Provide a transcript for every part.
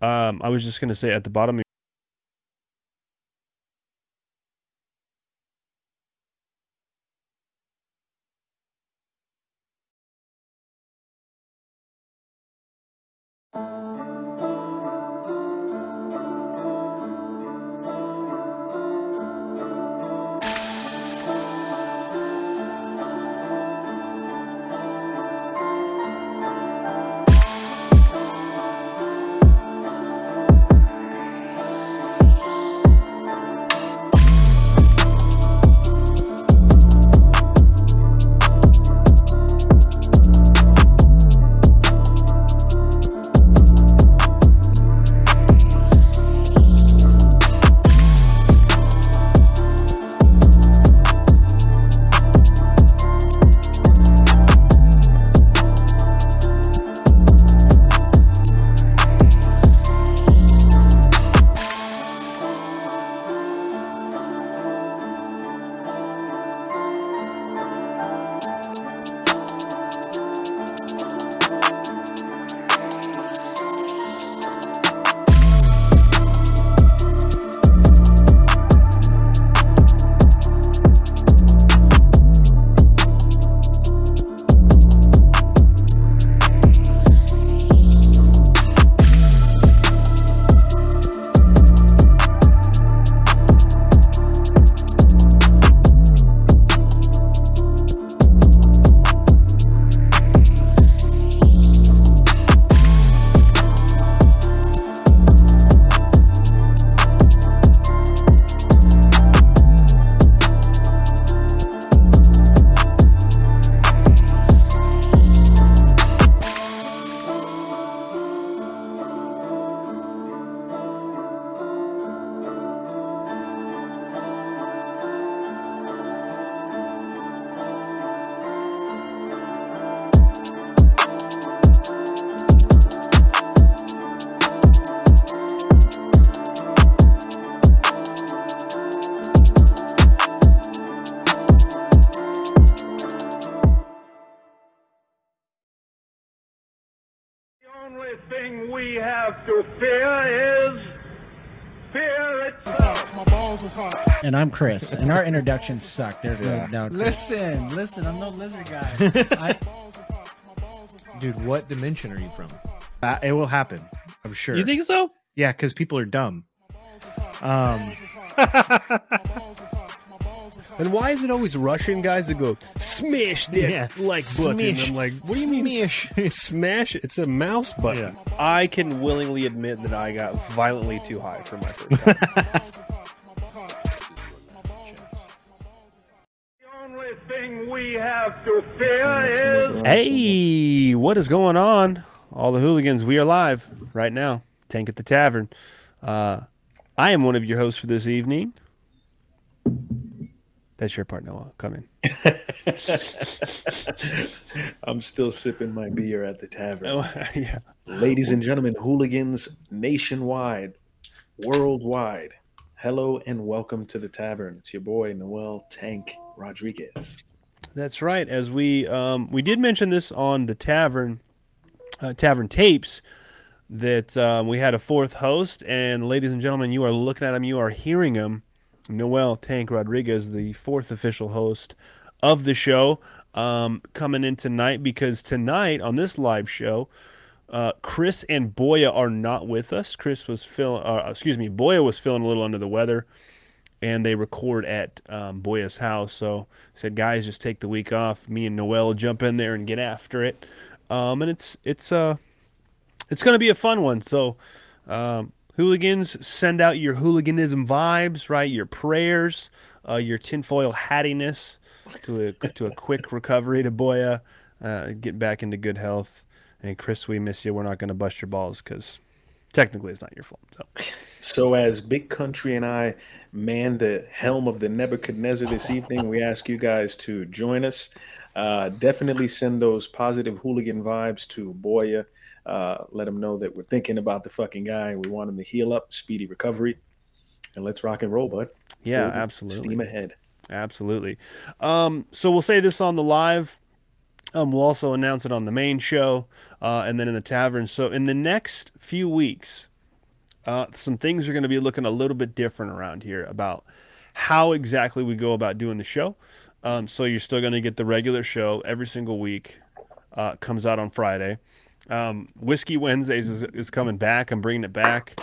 Um, I was just gonna say at the bottom. And I'm Chris, and our introductions suck. There's Yeah. no doubt. Listen, listen, I'm no lizard guy. I, Dude, what dimension are you from? Uh, it will happen. I'm sure. You think so? Yeah, because people are dumb. Um, And why is it always Russian guys that go smash that Yeah. like button? Smash. I'm like, what do you mean smash? smash? It's a mouse button. I can willingly admit that I got violently too high for my first time. Hey, what is going on? All the hooligans, we are live right now. Tank at the Tavern. Uh, I am one of your hosts for this evening. That's your part, Noah. Come in. I'm still sipping my beer at the tavern. Oh, yeah. Ladies and gentlemen, hooligans nationwide, worldwide, hello and welcome to the tavern. It's your boy Noel Tank Rodriguez. That's right. As we um, we did mention this on the tavern uh, tavern tapes that um, we had a fourth host, and ladies and gentlemen, you are looking at him, you are hearing him. Noel Tank Rodriguez, the fourth official host of the show, um, coming in tonight because tonight on this live show, uh, Chris and Boya are not with us. Chris was feeling, uh, excuse me, Boya was feeling a little under the weather and they record at um, Boya's house. So I said, guys, just take the week off. Me and Noel jump in there and get after it. Um, and it's it's uh it's gonna be a fun one. So um, hooligans, send out your hooliganism vibes, right? Your prayers, uh, your tinfoil hattiness to a to a quick recovery to Boya, uh, get back into good health. And Chris, we miss you. We're not gonna bust your balls because technically it's not your fault. So. So, as Big Country and I man the helm of the Nebuchadnezzar this evening, we ask you guys to join us. Uh, definitely send those positive hooligan vibes to Boya. Uh, let him know that we're thinking about the fucking guy. We want him to heal up, speedy recovery, and let's rock and roll, bud. Yeah, Full absolutely. Steam ahead. Absolutely. Um, so we'll say this on the live. Um, we'll also announce it on the main show uh, and then in the tavern. So in the next few weeks, uh, some things are going to be looking a little bit different around here about how exactly we go about doing the show. Um, so you're still going to get the regular show every single week. Uh, comes out on Friday. Um, Whiskey Wednesdays is, is coming back. I'm bringing it back.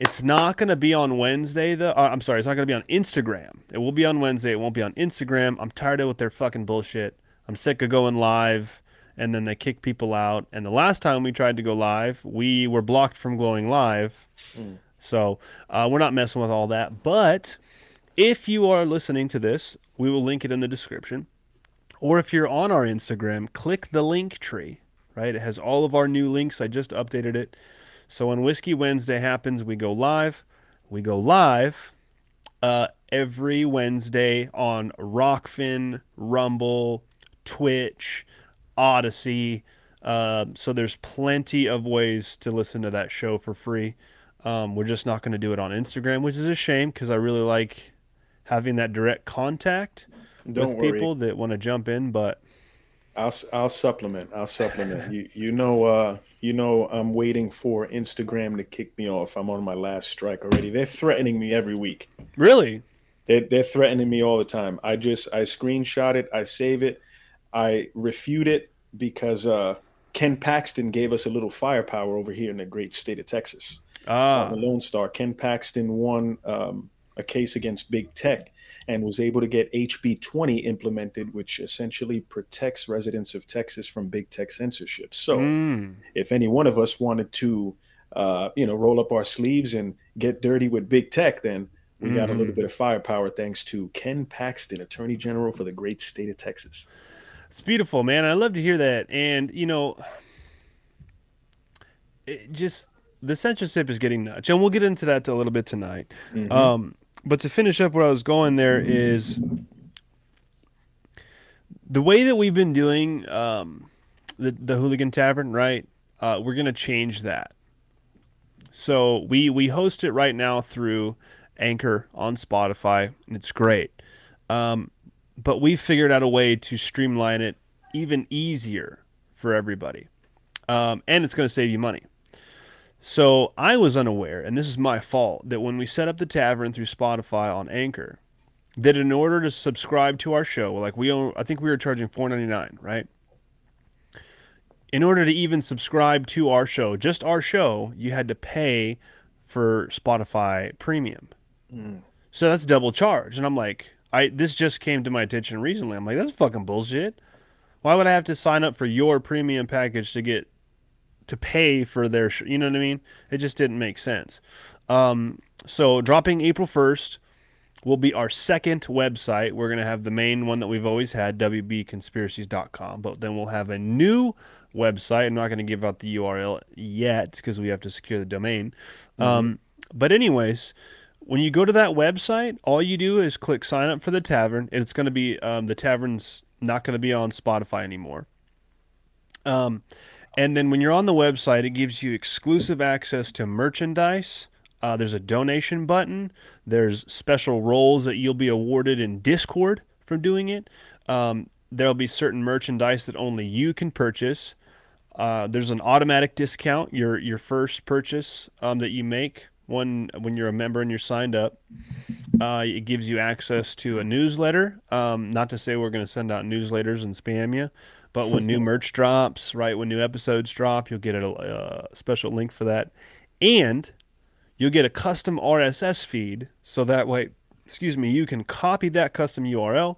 It's not going to be on Wednesday though. Uh, I'm sorry, it's not going to be on Instagram. It will be on Wednesday. It won't be on Instagram. I'm tired of with their fucking bullshit. I'm sick of going live and then they kick people out. And the last time we tried to go live, we were blocked from going live. So uh, we're not messing with all that. But if you are listening to this, we will link it in the description. Or if you're on our Instagram, click the link tree, right? It has all of our new links. I just updated it. So when Whiskey Wednesday happens, we go live. We go live uh, every Wednesday on Rokfin, Rumble, Twitch, Odysee. Uh, so there's plenty of ways to listen to that show for free. Um, we're just not going to do it on Instagram, which is a shame because I really like having that direct contact Don't with worry. people that want to jump in. But I'll I'll supplement. I'll supplement. you you know uh you know I'm waiting for Instagram to kick me off. I'm on my last strike already. They're threatening me every week. really, They're, they're threatening me all the time. I just I screenshot it. I save it. I refute it because uh, Ken Paxton gave us a little firepower over here in the great state of Texas. ah, the Lone Star. Ken Paxton won um, a case against big tech and was able to get HB 20 implemented, which essentially protects residents of Texas from big tech censorship. So, mm, if any one of us wanted to, uh, you know, roll up our sleeves and get dirty with big tech, then we got a little bit of firepower thanks to Ken Paxton, Attorney General for the great state of Texas. It's beautiful, man. I love to hear that. And you know, it just the censorship is getting nuts, and we'll get into that a little bit tonight. Um, but to finish up where I was going, there is the way that we've been doing um, the the Hooligan Tavern. Right, uh, we're gonna change that. So we we host it right now through Anchor on Spotify, and it's great. Um, but we figured out a way to streamline it even easier for everybody. Um, and it's going to save you money. So I was unaware, and this is my fault, that when we set up the tavern through Spotify on Anchor, that in order to subscribe to our show, like we own, I think we were charging four ninety nine, right? In order to even subscribe to our show, just our show, you had to pay for Spotify Premium. So that's double charge, and I'm like, I this just came to my attention recently. I'm like, that's fucking bullshit. Why would I have to sign up for your premium package to get to pay for their? Sh- you know what I mean? It just didn't make sense. Um, so dropping April first will be our second website. We're gonna have the main one that we've always had, wbconspiracies.com, but then we'll have a new website. I'm not gonna give out the URL yet because we have to secure the domain. Um, but anyways, when you go to that website, all you do is click sign up for the tavern, and it's going to be um, the tavern's not going to be on Spotify anymore. Um, and then when you're on the website, it gives you exclusive access to merchandise. Uh, there's a donation button. There's special roles that you'll be awarded in Discord for doing it. Um, there'll be certain merchandise that only you can purchase. Uh, there's an automatic discount your your first purchase um, that you make when when you're a member and you're signed up. Uh, it gives you access to a newsletter. Um, not to say we're going to send out newsletters and spam you, but when new merch drops, right when new episodes drop, you'll get a, a special link for that, and you'll get a custom RSS feed. So that way, excuse me, you can copy that custom URL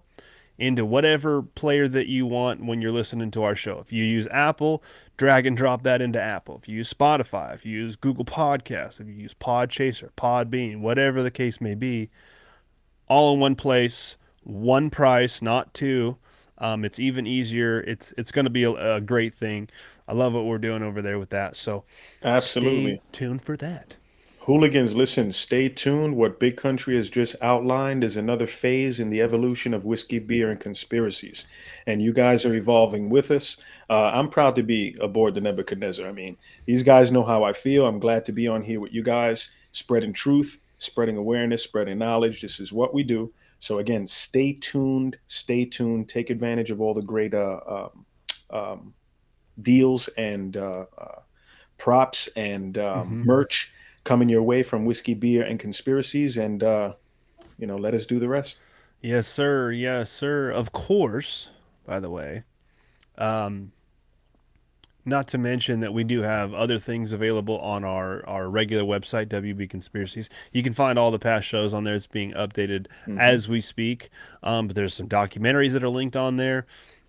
into whatever player that you want when you're listening to our show. If you use Apple, drag and drop that into Apple. If you use Spotify, if you use Google Podcasts, if you use Podchaser, Podbean, whatever the case may be, all in one place, one price, not two. Um, it's even easier. It's it's going to be a, a great thing. I love what we're doing over there with that. So Absolutely. stay tuned for that. Hooligans, listen, stay tuned. What Big Country has just outlined is another phase in the evolution of whiskey, beer, and conspiracies. And you guys are evolving with us. Uh, I'm proud to be aboard the Nebuchadnezzar. I mean, these guys know how I feel. I'm glad to be on here with you guys, spreading truth, spreading awareness, spreading knowledge. This is what we do. So, again, stay tuned. Stay tuned. Take advantage of all the great uh, um, um, deals and uh, uh, props and um, merch coming your way from whiskey, beer, and conspiracies. And uh, you know, let us do the rest. Yes, sir. Yes, sir. Of course. By the way, um, not to mention that we do have other things available on our, our regular website, WB Conspiracies. You can find all the past shows on there. It's being updated as we speak. Um, but there's some documentaries that are linked on there.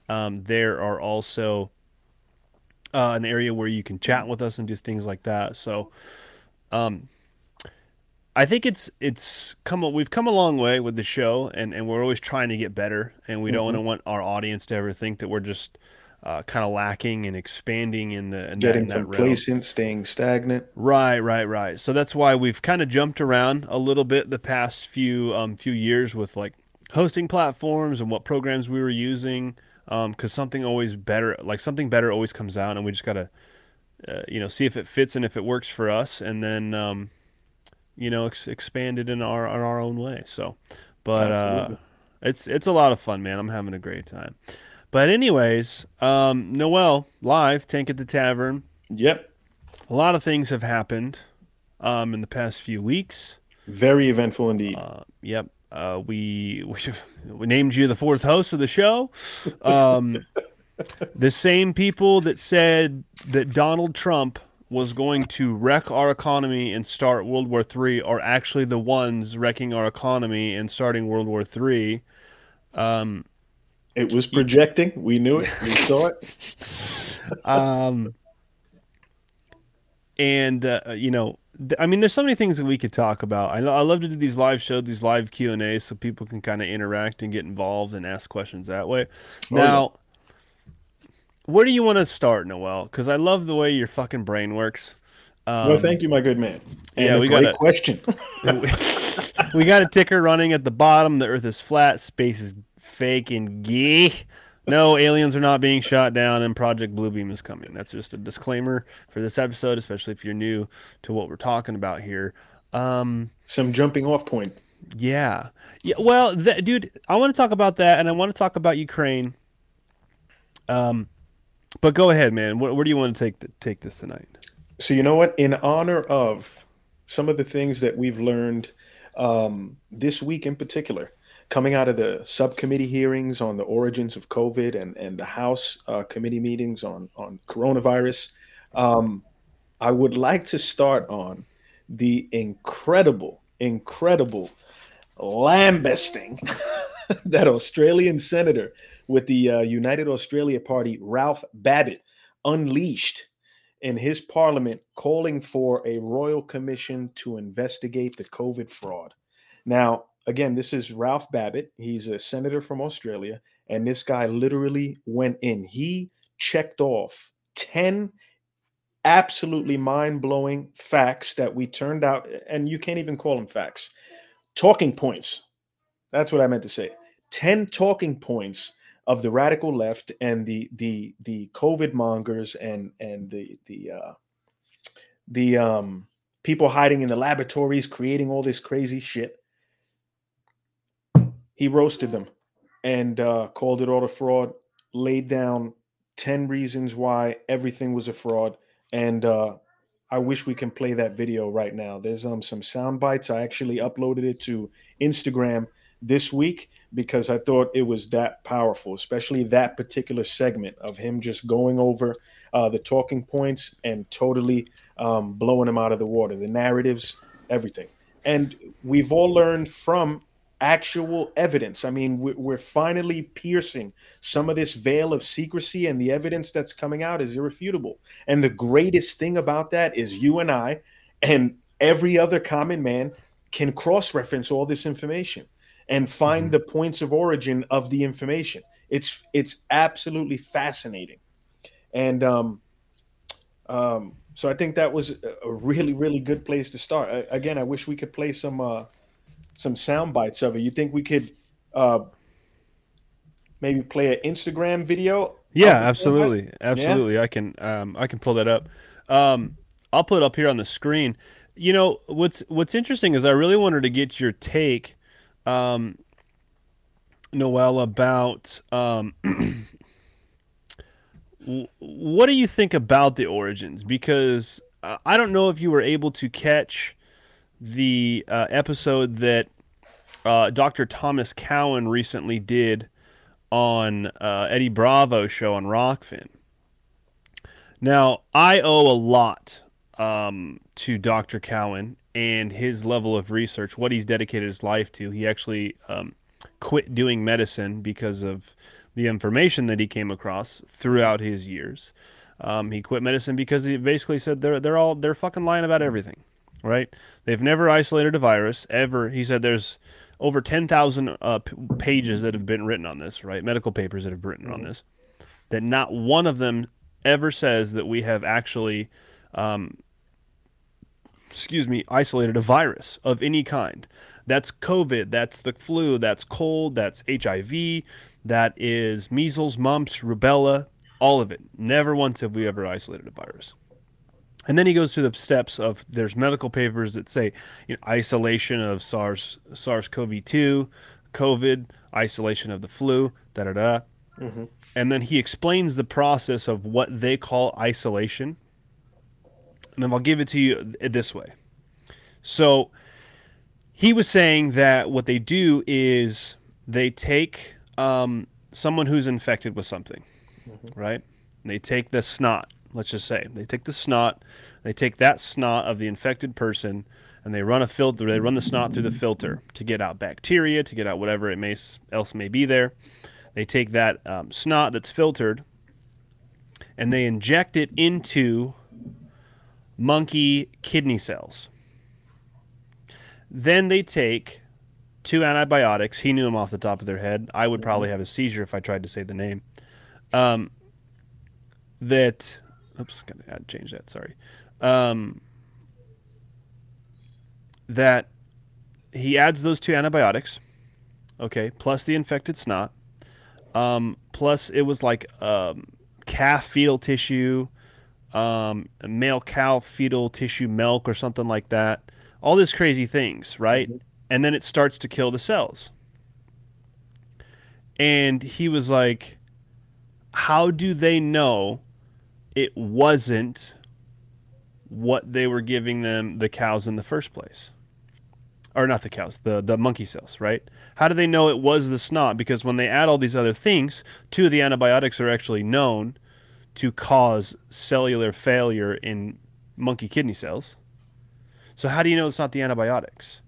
Um, there are also uh, an area where you can chat with us and do things like that. So, um, I think it's it's come we've come a long way with the show, and, and we're always trying to get better, and we don't want to want our audience to ever think that we're just uh, kind of lacking and expanding in the in that, Getting in that realm. complacent, staying stagnant. Right, right, right. So that's why we've kind of jumped around a little bit the past few um, few years with like hosting platforms and what programs we were using. Because something always better, like something better, always comes out, and we just gotta, uh, you know, see if it fits and if it works for us, and then, um, you know, ex- expand it in our in our own way. So, but uh, it's it's a lot of fun, man. I'm having a great time. But anyways, um, Noel live Tank at the Tavern Yep. a lot of things have happened um, in the past few weeks. Very eventful indeed. Uh, yep. Uh, we, we we named you the fourth host of the show. Um, the same people that said that Donald Trump was going to wreck our economy and start World War III are actually the ones wrecking our economy and starting World War III. Um, it was projecting. We knew it. We saw it. um, and uh, you know, th- I mean, there's so many things that we could talk about. I, lo- I love to do these live shows, these live Q and A's, so people can kind of interact and get involved and ask questions that way. Oh, now, where do you want to start, Noel? Because I love the way your fucking brain works. Um, well, thank you, my good man. And yeah, a we great gotta- question. we got a ticker running at the bottom. The Earth is flat. Space is fake and gay. No, aliens are not being shot down, and Project Bluebeam is coming. That's just a disclaimer for this episode, especially if you're new to what we're talking about here. Um, Some jumping off point. yeah, yeah. Well, th- dude, I want to talk about that, and I want to talk about Ukraine. Um, but go ahead, man. Where, where do you want to take the, take this tonight? So you know what? In honor of some of the things that we've learned um, this week in particular, coming out of the subcommittee hearings on the origins of COVID and and the House uh, committee meetings on on coronavirus, um, I would like to start on the incredible, incredible lambasting that Australian senator with the uh, United Australia Party, Ralph Babet, unleashed in his parliament calling for a royal commission to investigate the COVID fraud. Now, again, this is Ralph Babet. He's a senator from Australia, and this guy literally went in. He checked off 10 absolutely mind blowing facts that we turned out, and you can't even call them facts, talking points. That's what I meant to say. 10 talking points of the radical left and the the the COVID mongers and and the the uh, the um, people hiding in the laboratories creating all this crazy shit. He roasted them and uh, called it all a fraud. Laid down ten reasons why everything was a fraud, and uh, I wish we can play that video right now. There's um some sound bites. I actually uploaded it to Instagram this week because I thought it was that powerful, especially that particular segment of him just going over uh, the talking points and totally um, blowing them out of the water, the narratives, everything. And we've all learned from actual evidence. I mean, we- we're finally piercing some of this veil of secrecy, and the evidence that's coming out is irrefutable. And the greatest thing about that is you and I and every other common man can cross reference all this information and find the points of origin of the information. It's it's absolutely fascinating, and um, um, so I think that was a really really good place to start. I, again, I wish we could play some uh, some sound bites of it. You think we could uh, maybe play an Instagram video? Yeah, absolutely, absolutely. I can um, I can pull that up. Um, I'll put it up here on the screen. You know what's what's interesting is I really wanted to get your take, um, Noel, about um, what do you think about the origins? Because uh, I don't know if you were able to catch the uh, episode that uh, Dr. Thomas Cowan recently did on uh, Eddie Bravo's show on Rokfin. Now, I owe a lot um, to Dr. Cowan and his level of research, what he's dedicated his life to. He actually um, quit doing medicine because of the information that he came across throughout his years. Um, he quit medicine because he basically said they're they're all they're fucking lying about everything, right? They've never isolated a virus ever. He said there's over ten thousand uh, p- pages that have been written on this, right? Medical papers that have written on this. That not one of them ever says that we have actually, um, excuse me, isolated a virus of any kind. That's COVID. That's the flu. That's cold. That's HIV. That is measles, mumps, rubella, all of it. Never once have we ever isolated a virus. And then he goes through the steps of there's medical papers that say you know, isolation of SARS SARS-CoV-2, COVID, isolation of the flu, da da da. Mm-hmm. And then he explains the process of what they call isolation. And then I'll give it to you this way. So he was saying that what they do is they take um, someone who's infected with something, right? And they take the snot, let's just say. They take the snot, they take that snot of the infected person, and they run a filter. They run the snot through the filter to get out bacteria, to get out whatever it may else may be there. They take that um, snot that's filtered, and they inject it into monkey kidney cells. Then they take two antibiotics. He knew them off the top of their head. I would probably have a seizure if I tried to say the name. Um, that, oops, gotta change that. Sorry. Um, that he adds those two antibiotics, okay, plus the infected snot, um, plus it was like um, calf fetal tissue, um, male cow fetal tissue milk or something like that. All these crazy things, right? And then it starts to kill the cells. And he was like, How do they know it wasn't what they were giving them the cows in the first place? Or not the cows, the, the monkey cells, right? How do they know it was the snot? Because when they add all these other things, two of the antibiotics are actually known to cause cellular failure in monkey kidney cells. So how do you know it's not the antibiotics?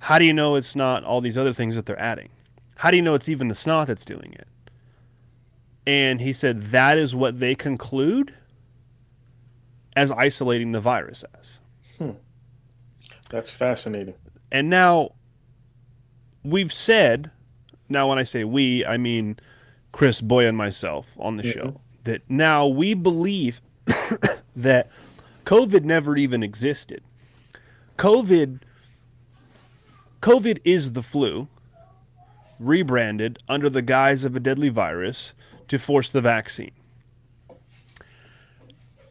How do you know it's not all these other things that they're adding? How do you know it's even the snot that's doing it? And he said that is what they conclude as isolating the virus as. Hmm. That's fascinating. And now we've said, now when I say we, I mean Chris Boy and myself on the show, that now we believe that COVID never even existed. COVID COVID is the flu rebranded under the guise of a deadly virus to force the vaccine.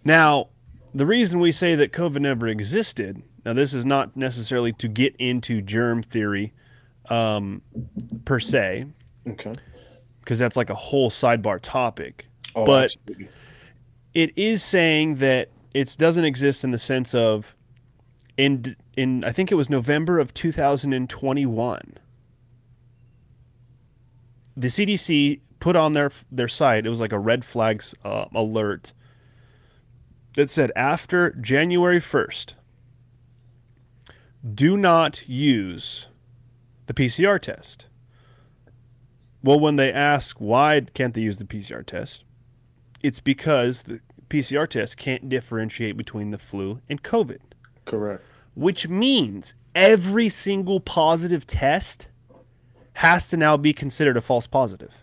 Now, the reason we say that COVID never existed, now this is not necessarily to get into germ theory um, per se, Okay. because that's like a whole sidebar topic. Oh, but absolutely. it is saying that it doesn't exist in the sense of in in I think it was November of 2021. The CDC put on their their site it was like a red flags uh, alert that said after January 1st do not use the PCR test. Well, when they ask why can't they use the PCR test, it's because the PCR test can't differentiate between the flu and COVID, Correct. which means every single positive test has to now be considered a false positive.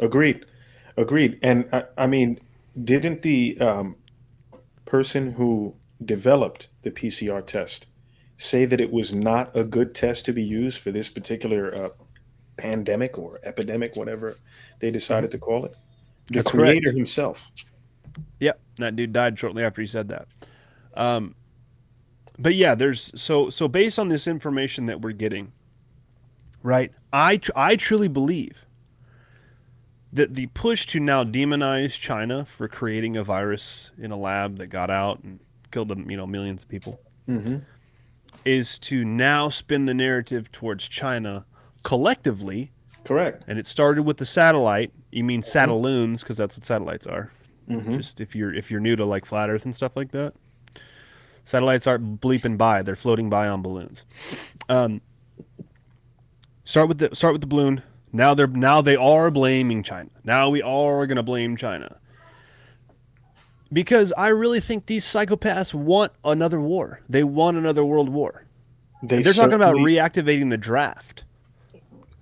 Agreed. Agreed. And I, I mean, didn't the um, person who developed the PCR test say that it was not a good test to be used for this particular uh, pandemic or epidemic, whatever they decided to call it? The creator correct. himself. Yep, that dude died shortly after he said that. Um, but yeah, there's so so based on this information that we're getting, right? I tr- I truly believe that the push to now demonize China for creating a virus in a lab that got out and killed them, you know, millions of people. Mm-hmm. Is to now spin the narrative towards China collectively, Correct. and it started with the satellite. You mean satelloons because that's what satellites are. Mhm. Just if you're if you're new to like flat Earth and stuff like that, satellites aren't bleeping by; they're floating by on balloons. Um, start with the start with the balloon. Now they're now they are blaming China. Now we are going to blame China because I really think these psychopaths want another war. They want another world war. They They're talking about reactivating the draft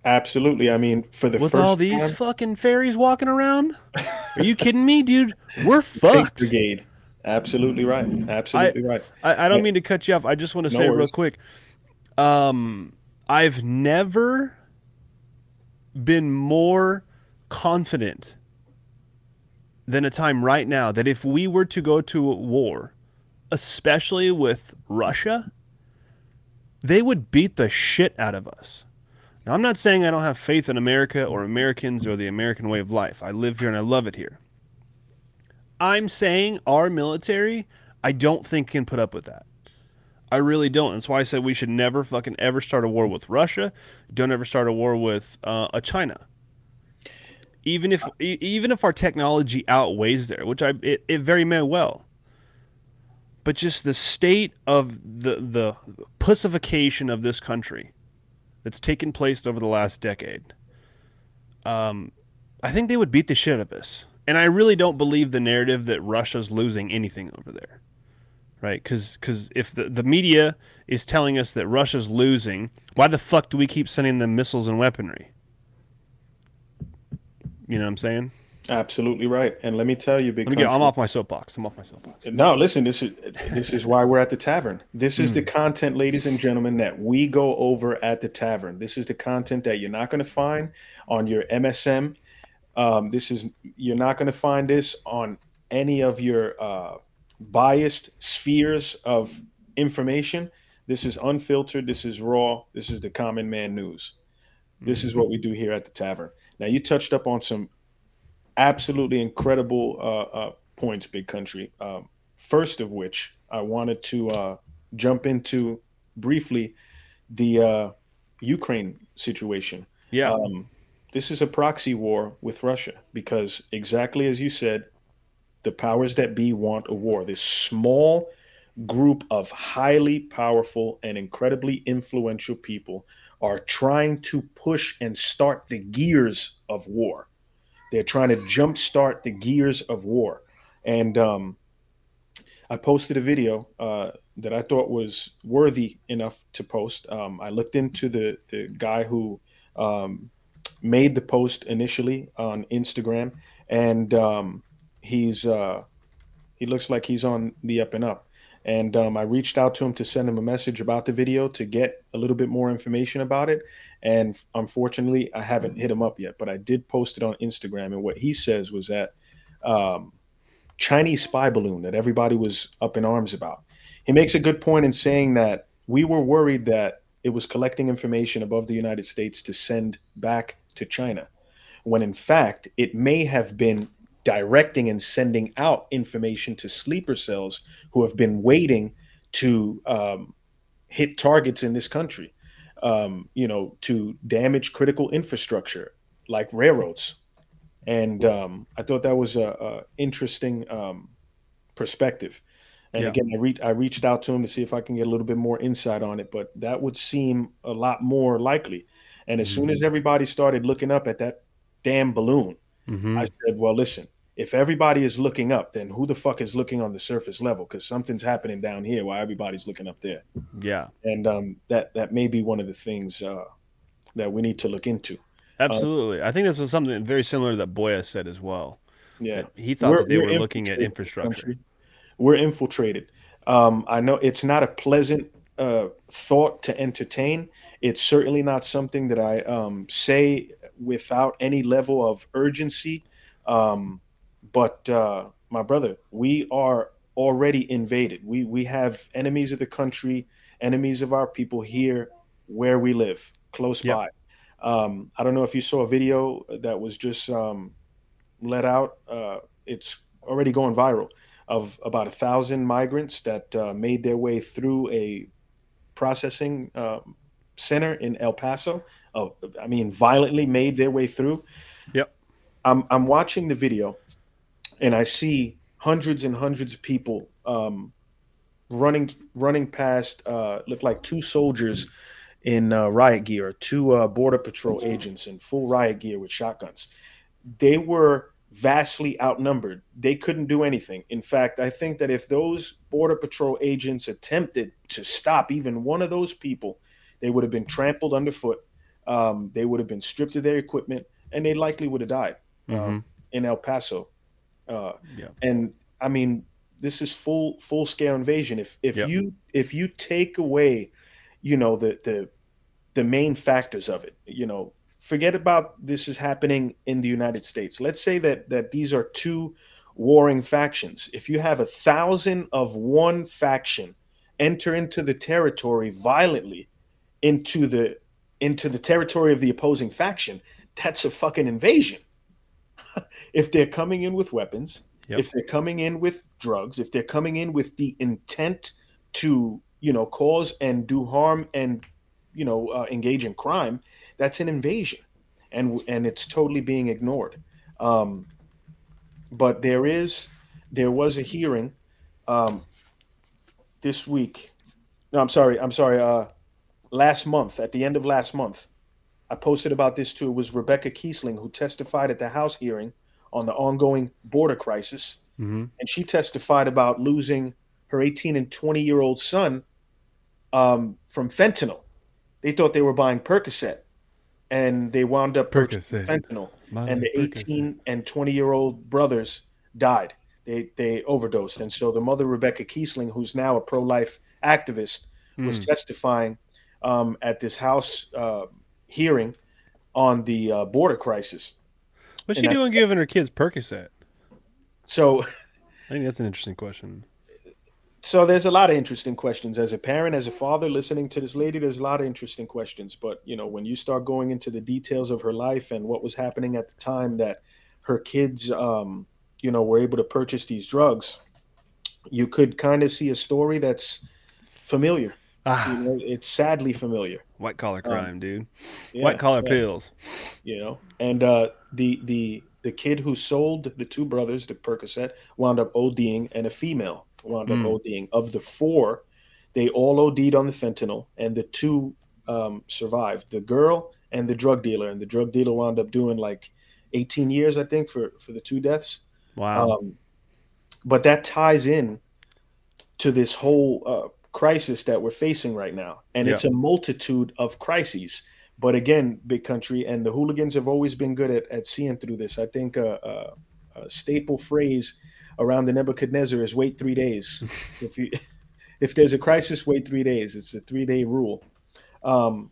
absolutely. I mean, for the with first all these time, fucking fairies walking around. Are you kidding me, dude? We're fucked. brigade. Absolutely right. Absolutely right. I, I don't Yeah. mean to cut you off. I just want to No say real quick. Um, I've never been more confident than a time right now that if we were to go to a war, especially with Russia, they would beat the shit out of us. Now, I'm not saying I don't have faith in America or Americans or the American way of life. I live here and I love it here. I'm saying our military, I don't think can put up with that. I really don't. That's why I said we should never fucking ever start a war with Russia. Don't ever start a war with uh, a China. Even if even if our technology outweighs there, which I it, it very may well. But just the state of the the pussification of this country that's taken place over the last decade. Um, I think they would beat the shit out of us. And I really don't believe the narrative that Russia's losing anything over there. Right? Because if the, the media is telling us that Russia's losing, why the fuck do we keep sending them missiles and weaponry? You know what I'm saying? Absolutely right. And let me tell you, big get, I'm off my soapbox. I'm off my soapbox. No, listen. This is this is why we're at the tavern. This is the content, ladies and gentlemen, that we go over at the tavern. This is the content that you're not going to find on your MSM. Um, this is you're not going to find this on any of your uh, biased spheres of information. This is unfiltered. This is raw. This is the common man news. This is what we do here at the tavern. Now, you touched up on some absolutely incredible uh, uh, points, big country. Um, first of which, I wanted to uh, jump into briefly the uh, Ukraine situation. Yeah. Um, this is a proxy war with Russia because, exactly as you said, the powers that be want a war. This small group of highly powerful and incredibly influential people are trying to push and start the gears of war. They're trying to jumpstart the gears of war. And um, I posted a video uh, that I thought was worthy enough to post. Um, I looked into the the guy who um, made the post initially on Instagram, and um, he's uh, he looks like he's on the up and up. And um, I reached out to him to send him a message about the video to get a little bit more information about it. And unfortunately, I haven't hit him up yet, but I did post it on Instagram. And what he says was that um, Chinese spy balloon that everybody was up in arms about. He makes a good point in saying that we were worried that it was collecting information above the United States to send back to China, when in fact it may have been directing and sending out information to sleeper cells who have been waiting to um, hit targets in this country, um, you know, to damage critical infrastructure like railroads. And um, I thought that was a, a interesting um, perspective. And Yeah. again, I, re- I reached out to him to see if I can get a little bit more insight on it, but that would seem a lot more likely. And as soon as everybody started looking up at that damn balloon, Mm-hmm. I said, well, listen, if everybody is looking up, then who the fuck is looking on the surface level? Because something's happening down here while everybody's looking up there. Yeah. And um, that that may be one of the things uh, that we need to look into. Absolutely. I think this was something very similar that Boya said as well. Yeah, He thought We're- that they we're were looking at infrastructure. country. We're infiltrated. Um, I know it's not a pleasant uh, thought to entertain. It's certainly not something that I um, say without any level of urgency. Um, but uh, my brother, we are already invaded. We we have enemies of the country, enemies of our people here where we live, close Yep. by. Um, I don't know if you saw a video that was just um, let out. Uh, it's already going viral. of about a thousand migrants that uh, made their way through a processing um, center in El Paso. Uh, I mean, violently made their way through. Yep. I'm I'm watching the video, and I see hundreds and hundreds of people um, running running past. Uh, look like two soldiers in uh, riot gear, two uh, border patrol agents in full riot gear with shotguns. They were vastly outnumbered. They couldn't do anything. In fact, I think that if those border patrol agents attempted to stop even one of those people, they would have been trampled underfoot. Um, they would have been stripped of their equipment, and they likely would have died um, in El Paso. Uh, Yeah. And I mean, this is full full scale invasion. If if Yep. you if you take away, you know, the the the main factors of it, you know, forget about this is happening in the United States. Let's say that that these are two warring factions. If you have a thousand of one faction enter into the territory violently into the into the territory of the opposing faction, that's a fucking invasion. if they're coming in with weapons, Yep. if they're coming in with drugs, if they're coming in with the intent to, you know, cause and do harm and, you know, uh, engage in crime, that's an invasion, and and it's totally being ignored. Um, but there is, there was a hearing, um, this week. No, I'm sorry. I'm sorry. Uh, last month, at the end of last month, I posted about this too. It was Rebecca Kiessling who testified at the House hearing on the ongoing border crisis. Mm-hmm. And she testified about losing her 18 and 20 year old son um, from fentanyl. They thought they were buying Percocet, and they wound up purchasing fentanyl. And the Percocet. 18 and 20 year old brothers died. They they overdosed, and so the mother Rebecca Kiessling, who's now a pro life activist, was Hmm. testifying um, at this House uh, hearing on the uh, border crisis. What's And she doing giving her kids Percocet? So I think that's an interesting question. so there's a lot of interesting questions as a parent as a father listening to this lady there's a lot of interesting questions but you know when you start going into the details of her life and what was happening at the time that her kids um, you know were able to purchase these drugs you could kind of see a story that's familiar Ah, you know it's sadly familiar white collar crime, dude. Yeah, white collar yeah, pills. you know and uh, the the the kid who sold the two brothers the percocet wound up oding and a female wound up Hmm. oding of the four they all od'd on the fentanyl and the two um, survived the girl and the drug dealer and the drug dealer wound up doing like 18 years i think for for the two deaths Wow. um, but that ties in to this whole uh, crisis that we're facing right now, and Yeah. it's a multitude of crises. But again, big country and the hooligans have always been good at, at seeing through this. I think a, a, a staple phrase around the Nebuchadnezzar is "wait three days." if you if there's a crisis, wait three days. It's a three day rule. Um,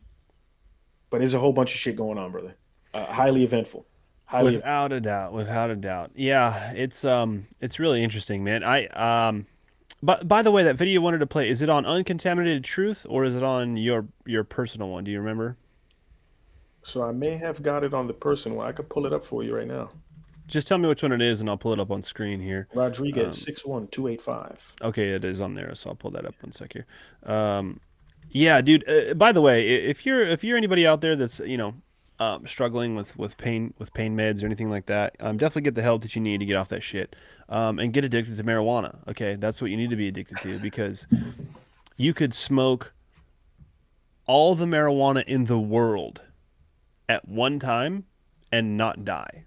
but there's a whole bunch of shit going on, brother. Uh, highly eventful. Highly without a doubt without a doubt yeah it's um it's really interesting man i um but by the way that video you wanted to play is it on uncontaminated truth or is it on your your personal one do you remember So I may have got it on the person one. I could pull it up for you right now. just tell me which one it is and i'll pull it up on screen here Rodriguez six one two eight five. okay it is on there so i'll pull that up one sec here um yeah dude uh, by the way if you're if you're anybody out there that's you know um, struggling with with pain with pain meds or anything like that um, definitely get the help that you need to get off that shit um, and get addicted to marijuana okay that's what you need to be addicted to because you could smoke all the marijuana in the world at one time and not die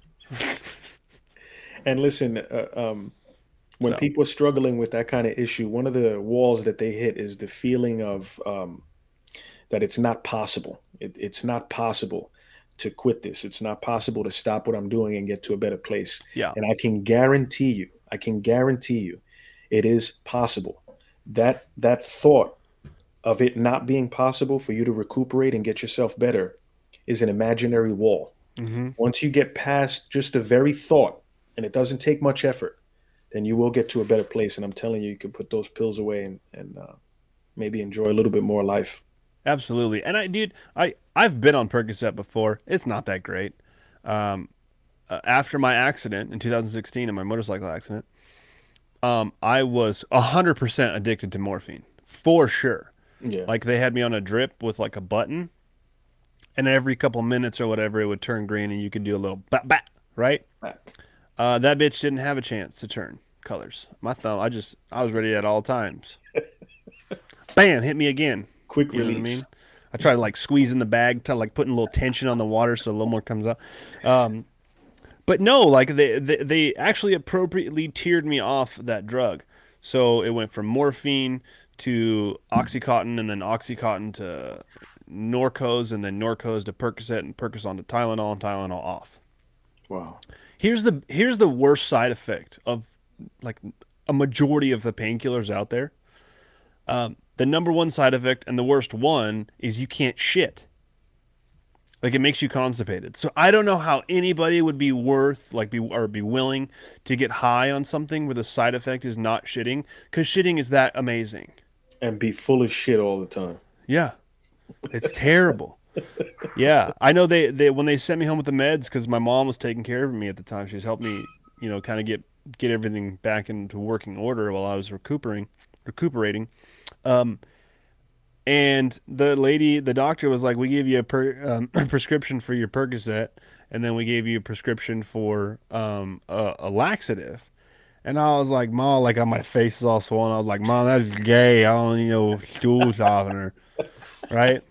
And listen, uh, um, when So. people are struggling with that kind of issue, one of the walls that they hit is the feeling of um, that it's not possible. It, it's not possible to quit this. It's not possible to stop what I'm doing and get to a better place. yeah And I can guarantee you, I can guarantee you, it is possible. That that thought of it not being possible for you to recuperate and get yourself better is an imaginary wall. mm-hmm. Once you get past just the very thought, and it doesn't take much effort, then you will get to a better place. And I'm telling you, you can put those pills away and, and uh, maybe enjoy a little bit more life. Absolutely. And I, dude, I, I've been on Percocet before. It's not that great. Um, uh, after my accident in 2016, in my motorcycle accident, um, I was hundred percent addicted to morphine for sure. Yeah. Like they had me on a drip with like a button, and every couple minutes or whatever, it would turn green, and you could do a little bat bat, right? Uh, that bitch didn't have a chance to turn colors. My thumb, I just, I was ready at all times. Bam, hit me again. Quick You what I release. mean? I try to like squeeze in the bag to like putting a little tension on the water so a little more comes out. Um, but no, like they, they they actually appropriately tiered me off that drug. So it went from morphine to oxycontin, and then oxycontin to Norcos, and then Norcos to Percocet, and Percocet to Tylenol, and Tylenol off. Wow. Here's the here's the worst side effect of like a majority of the painkillers out there. Um, the number one side effect and the worst one is you can't shit. Like it makes you constipated. So I don't know how anybody would be worth like be or be willing to get high on something where the side effect is not shitting because shitting is that amazing. And be full of shit all the time. Yeah, it's terrible. Yeah, I know they, they when they sent me home with the meds because my mom was taking care of me at the time. She was helping me, you know, kind of get get everything back into working order while I was recuperating, recuperating. Um, and the lady, the doctor was like, "We give you a, per, um, prescription for your Percocet, and then we gave you a prescription for um, a, a laxative." And I was like, "Mom, like my face is all swollen." I was like, "Mom, that's gay. I don't need no stool softener." right?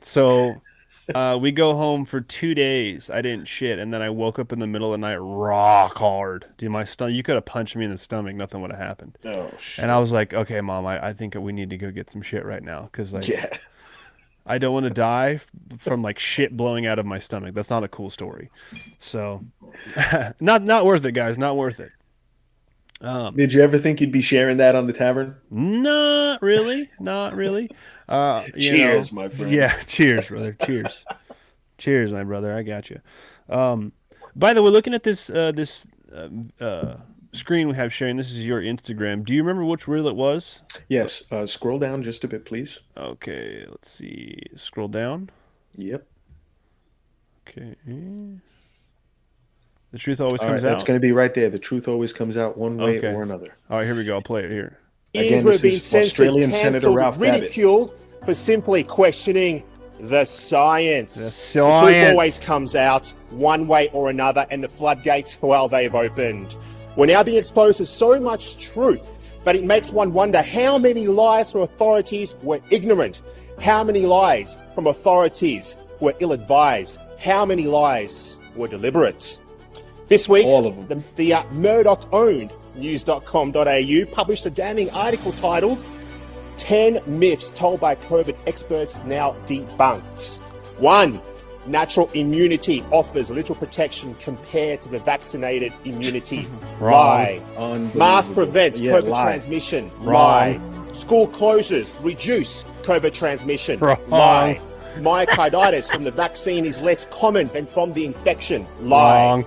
So uh, we go home for two days. I didn't shit, and then I woke up in the middle of the night rock hard. Dude, my stomach. You could have punched me in the stomach. Nothing would have happened. Oh shit. And I was like, okay, mom, I, I think we need to go get some shit right now because like yeah. I don't want to die from like shit blowing out of my stomach. That's not a cool story. So, not not worth it, guys. Not worth it. Did you ever think you'd be sharing that on the tavern? Not really. Not really. Uh, you Cheers, know. my friend. Yeah, cheers, brother. Cheers. cheers, my brother. I got you. Um, by the way, looking at this uh, this uh, uh, screen we have sharing, this is your Instagram. Do you remember which reel it was? Yes. Uh, scroll down just a bit, please. Okay, let's see. Scroll down. Yep. Okay. The truth always All right, comes that's out. It's going to be right there. The truth always comes out one way Okay. or another. All right, here we go. I'll play it here. Again, this been is censored, Australian Senator cancelled, Ralph Babet. ridiculed for simply questioning the science. The The truth science. always comes out one way or another, and the floodgates, well, they've opened. We're now being exposed to so much truth that it makes one wonder how many lies from authorities were ignorant, how many lies from authorities were ill advised, how many lies were deliberate. This week, All of them. the, the uh, Murdoch owned news.com.au published a damning article titled 10 Myths Told by COVID Experts Now Debunked. One, natural immunity offers little protection compared to the vaccinated immunity. Lie. Mask prevents Yeah, COVID lie. transmission. Wrong. Lie. School closures reduce COVID transmission. Lie. Myocarditis from the vaccine is less common than from the infection. Lie. Wrong.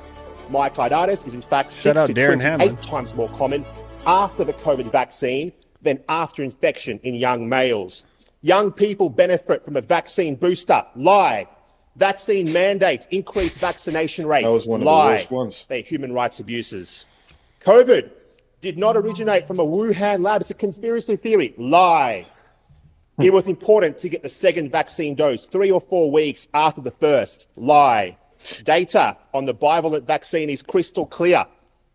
Myocarditis is in fact Shout 6 to Darren 28 Hammond. times more common after the COVID vaccine than after infection in young males. Young people benefit from a vaccine booster. Lie. Vaccine mandates increase vaccination rates. That was one of the Lie. worst ones. They're human rights abuses. COVID did not originate from a Wuhan lab. It's a conspiracy theory. Lie. Hmm. It was important to get the second vaccine dose three or four weeks after the first. Lie. Data on the bivalent vaccine is crystal clear.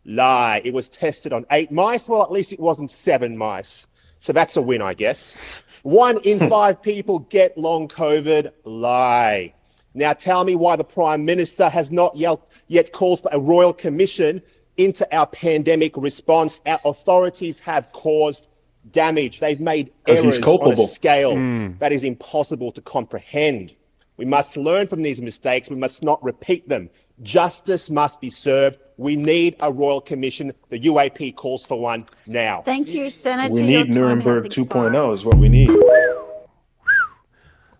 Lie. It was tested on eight mice. Well, at least it wasn't seven mice. So that's a win, I guess. One in five people get long COVID. Lie. Now tell me why the Prime Minister has not yet, called for a royal commission into our pandemic response. Our authorities have caused damage. They've made errors on a scale that is impossible to comprehend. We must learn from these mistakes. We must not repeat them. Justice must be served. We need a royal commission. The UAP calls for one now. Thank you, Senator. We need Nuremberg 2.0 is what we need.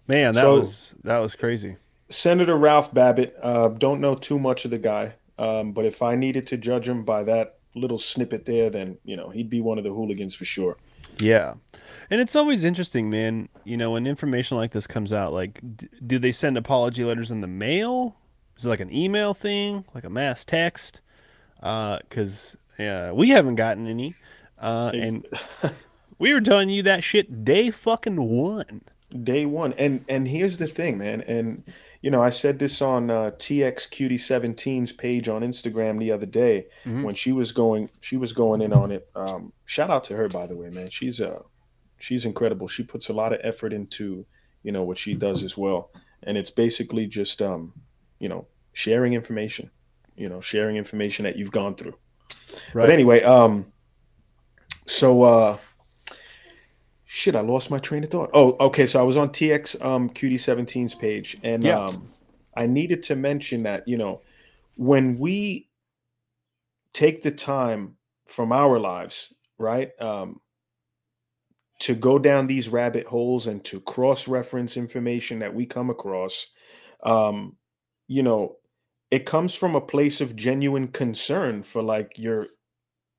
Man, that So- was that was crazy. Senator Ralph Babet, uh, don't know too much of the guy, um, but if I needed to judge him by that little snippet there, then you know he'd be one of the hooligans for sure. Yeah. And it's always interesting, man. You know, when information like this comes out, like, d- do they send apology letters in the mail? Is it like an email thing, like a mass text? Because Yeah, we haven't gotten any, uh, and we were telling you that shit day fucking one. Day one, and and here's the thing, man, and you know I said this on uh, TX Cutie 17's page on Instagram the other day Mhm. when she was going she was going in on it. Um, shout out to her by the way, man. She's uh she's incredible. She puts a lot of effort into you know what she does as well, and it's basically just um you know sharing information, you know sharing information that you've gone through. Right. But anyway, um, so uh, shit, I lost my train of thought. Oh, okay. So I was on TX um QD 17's page, and Yeah. um, I needed to mention that you know when we take the time from our lives, right, um, to go down these rabbit holes and to cross-reference information that we come across, um, you know, it comes from a place of genuine concern for like your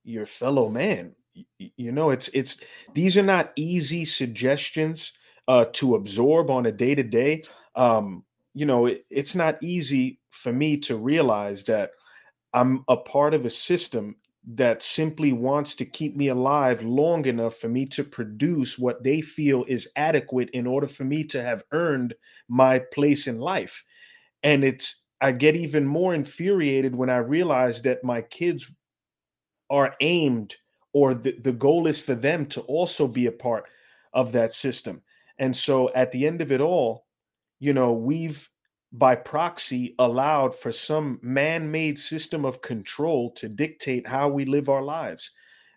your fellow man you know it's it's these are not easy suggestions uh to absorb on a day to day um you know it, it's not easy for me to realize that i'm a part of a system that simply wants to keep me alive long enough for me to produce what they feel is adequate in order for me to have earned my place in life. And it's i get even more infuriated when i realize that my kids are aimed or the, the goal is for them to also be a part of that system. And so at the end of it all you know we've by proxy allowed for some man-made system of control to dictate how we live our lives.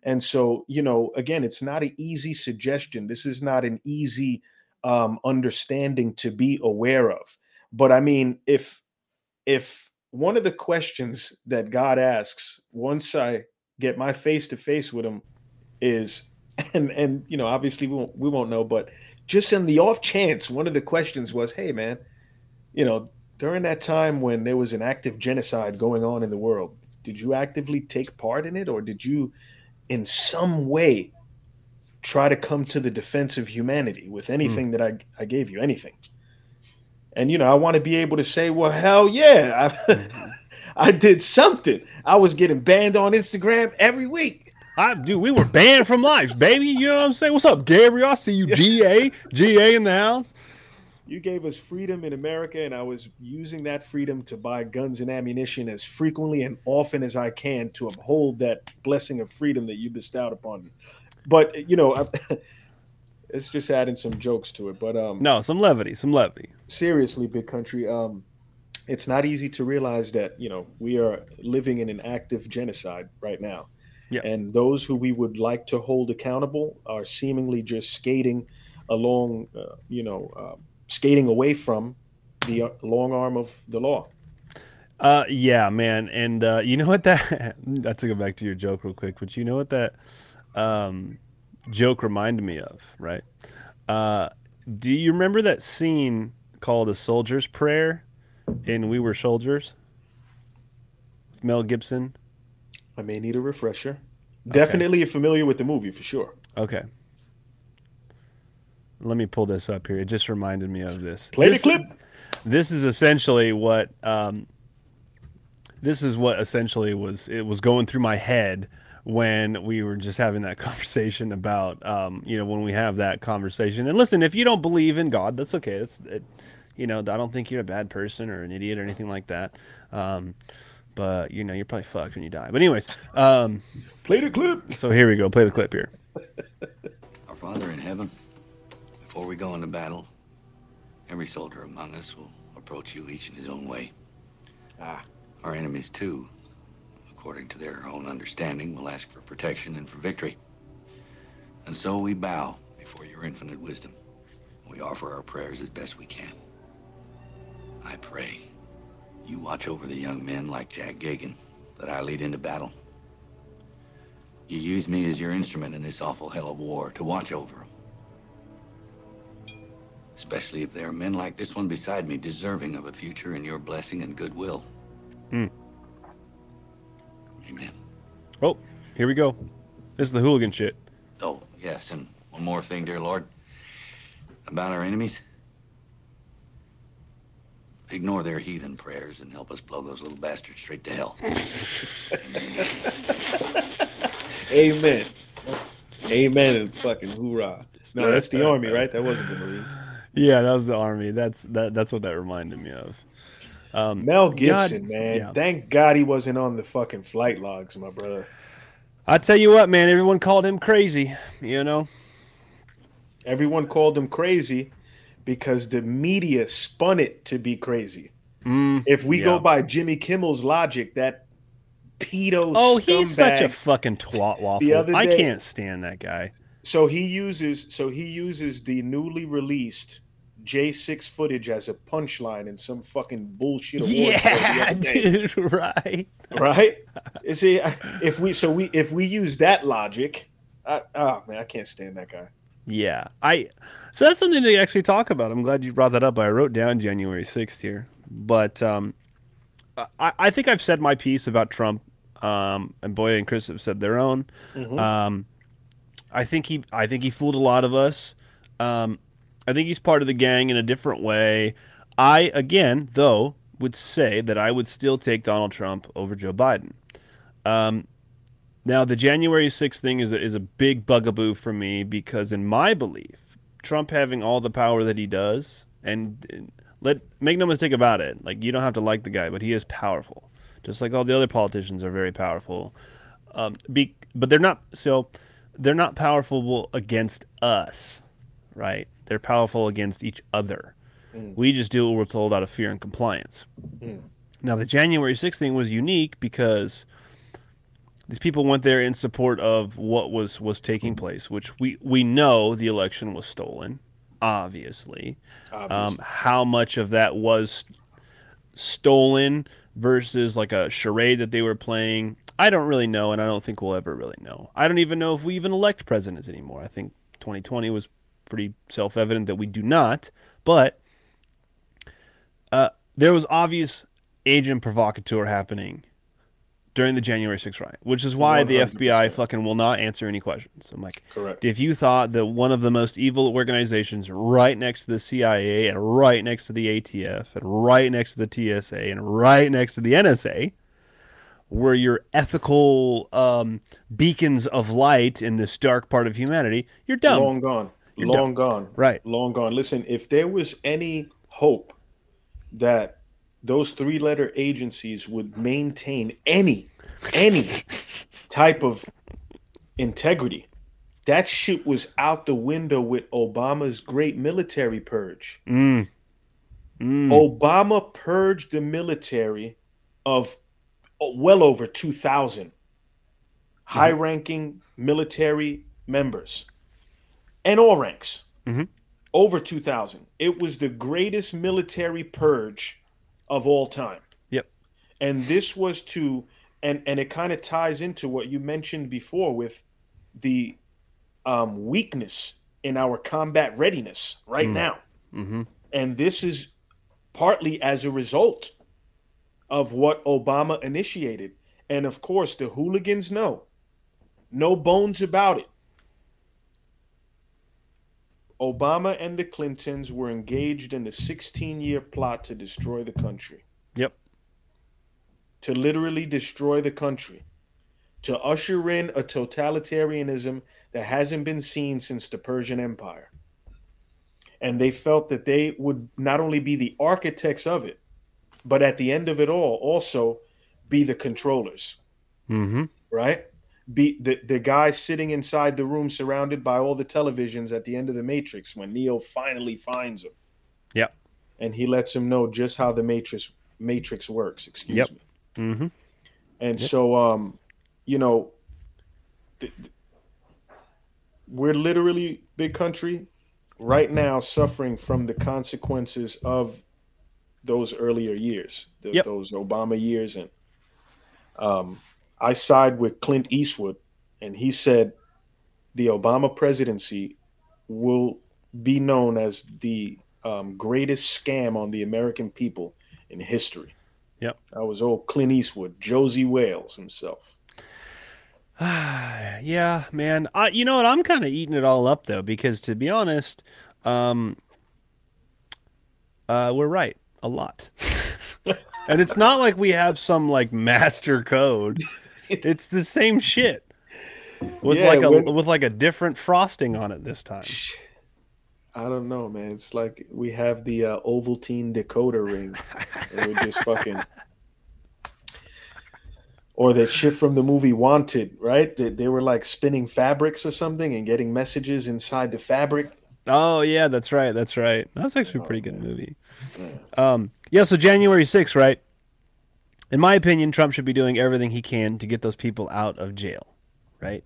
And so you know again it's not an easy suggestion. This is not an easy um, understanding to be aware of. But i mean if if one of the questions that god asks once i get my face to face with him is and and you know obviously we won't we won't know but just in the off chance one of the questions was hey man you know during that time when there was an active genocide going on in the world did you actively take part in it or did you in some way try to come to the defense of humanity with hmm. anything that I, I gave you anything? And you know i want to be able to say well hell yeah mm-hmm. I, did something i was getting banned on instagram every week I dude, we were banned from lives, baby. You know what I'm saying? What's up, Gabriel? I see you, GA, GA in the house. You gave us freedom in America, and I was using that freedom to buy guns and ammunition as frequently and often as I can to uphold that blessing of freedom that you bestowed upon me. But you know, I- it's just adding some jokes to it. But um, No, some levity, some levity. seriously, big country, um, it's not easy to realize that you know we are living in an active genocide right now. Yeah. And those who we would like to hold accountable are seemingly just skating along, uh, you know, uh, skating away from the uh, long arm of the law. Uh, yeah, man, and uh, you know what that? not to go back to your joke real quick, but you know what that um, joke reminded me of, right? Uh, do you remember that scene called "A Soldier's Prayer" in "We Were Soldiers"? With Mel Gibson. I may need a refresher. Definitely familiar with the movie for sure. Okay. Let me pull this up here. It just reminded me of this. Play the This- clip. This is essentially what um, this is what essentially was it was going through my head when we were just having that conversation about um, you know when we have that conversation. And listen, if you don't believe in God, that's okay. It's it, you know I don't think you're a bad person or an idiot or anything like that. Um, but you know you're probably fucked when you die. But anyways, um, Play the clip. so here we go. Play the clip here. Our Father in heaven, before we go into battle, every soldier among us will approach you each in his own way. Ah. Our enemies, too, according to their own understanding, will ask for protection and for victory. And so we bow before your infinite wisdom. We offer our prayers as best we can. I pray you watch over the young men like Jack Geoghegan that I lead into battle. You use me as your instrument in this awful hell of war to watch over them. Especially if there are men like this one beside me deserving of a future in your blessing and goodwill. Hmm. Amen. Oh, here we go. This is the hooligan shit. Oh, yes, and one more thing, dear Lord. About our enemies. Ignore their heathen prayers and help us blow those little bastards straight to hell. Amen. Amen and fucking hoorah. No, that's the army, right? That wasn't the Marines. Yeah, that was the army. That's that. That's what that reminded me of. Um, Mel God- Gibson, man. yeah. Thank God he wasn't on the fucking flight logs, my brother. I tell you what, man. Everyone called him crazy. You know. Everyone called him crazy because the media spun it to be crazy. Mm, If we yeah. go by Jimmy Kimmel's logic, that pedo Oh, he's such a fucking twat waffle. Other I can't stand that guy. So he uses so he uses the newly released J6 footage as a punchline in some fucking bullshit award Yeah, dude. Right. right? You see, if we so we if we use that logic, I, oh man, I can't stand that guy. Yeah, I. So that's something to actually talk about. I'm glad you brought that up. I wrote down January 6th here, but um, I, I think I've said my piece about Trump. Um, and Boya and Chris have said their own. Mhm. Um, I think he, I think he fooled a lot of us. Um, I think he's part of the gang in a different way. I again, though, would say that I would still take Donald Trump over Joe Biden. Um, now, the January 6th thing is a, is a big bugaboo for me because, in my belief, Trump having all the power that he does, and let make no mistake about it, like you don't have to like the guy, but he is powerful, just like all the other politicians are very powerful. Um, be, but they're not so they're not powerful against us, right? They're powerful against each other. We just do what we're told out of fear and compliance. Now, the January 6th thing was unique because these people went there in support of what was was taking place, which we we know the election was stolen, obviously. Um, how much of that was stolen versus like a charade that they were playing, I don't really know, and I don't think we'll ever really know. I don't even know if we even elect presidents anymore. I think 2020 was pretty self evident that we do not, but uh, there was obvious agent provocateur happening during the January 6th riot, which is why the 100%. FBI fucking will not answer any questions. I'm like, Correct. if you thought that one of the most evil organizations right next to the CIA and right next to the ATF and right next to the TSA and right next to the NSA were your ethical um, beacons of light in this dark part of humanity, you're dumb. Long gone. You're long dumb. gone. Right. Long gone. Listen, if there was any hope that those three letter agencies would maintain any any type of integrity, that shit was out the window with Obama's great military purge. Mm. Mm. Obama purged the military of oh, well over 2,000 high ranking military members and all ranks. Mhm. Over 2,000. It was the greatest military purge of all time. Yep. And this was to, and, and it kind of ties into what you mentioned before with the um, weakness in our combat readiness right Mm. now. Mm-hmm. And this is partly as a result of what Obama initiated. And of course, the hooligans know. No bones about it. Obama and the Clintons were engaged in a 16 year plot to destroy the country, Yep. to literally destroy the country, to usher in a totalitarianism that hasn't been seen since the Persian Empire. And they felt that they would not only be the architects of it, but at the end of it all, also be the controllers Mm-hmm. right? Be the, the guy sitting inside the room surrounded by all the televisions at the end of the Matrix when Neo finally finds him. Yep. And he lets him know just how the Matrix Matrix works, excuse Yep. me. Mm-hmm. And Yep. so um, you know, th- th- we're literally big country right now suffering from the consequences of those earlier years, the, Yep. those Obama years, and um, I side with Clint Eastwood, and he said the Obama presidency will be known as the um, greatest scam on the American people in history. Yep. That was old Clint Eastwood, Josie Wales himself. yeah, man. I, you know what? I'm kind of eating it all up though, because to be honest, um, uh, we're right a lot, and it's not like we have some like master code. It's the same shit. with Yeah, like a with like a different frosting on it this time. I don't know, man. It's like we have the uh, Ovaltine decoder ring, and we're just fucking. Or that shit from the movie Wanted, right? They, they were like spinning fabrics or something and getting messages inside the fabric. Oh yeah, that's right. That's right. That's actually a pretty good movie. Um, yeah. So January 6th, right? In my opinion, Trump should be doing everything he can to get those people out of jail, right?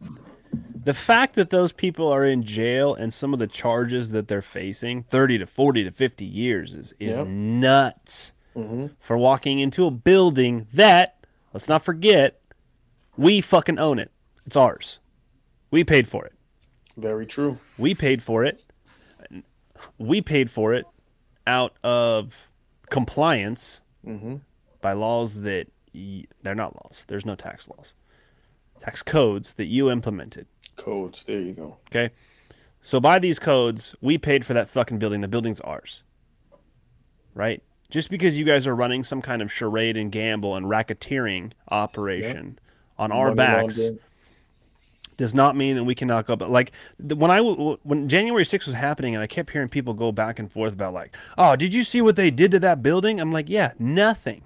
The fact that those people are in jail and some of the charges that they're facing, 30 to 40 to 50 years, is, is Yep. nuts Mhm. for walking into a building that, let's not forget, we fucking own it. It's ours. We paid for it. Very true. We paid for it. We paid for it out of compliance Mhm. By laws that y- they're not laws. There's no tax laws. Tax codes that you implemented. Codes. There you go. Okay. So by these codes, we paid for that fucking building. The building's ours. Right? Just because you guys are running some kind of charade and gamble and racketeering operation on our Money backs laundering. does not mean that we cannot go. But Like when I when January 6th was happening, and I kept hearing people go back and forth about like, "Oh, did you see what they did to that building?" I'm like, "Yeah, nothing,"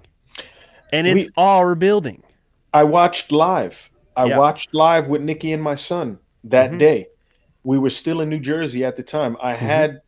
and it's We- our building. I watched live. I Yeah. watched live with Nikki and my son that Mhm. day. We were still in New Jersey at the time. I Mm-hmm. had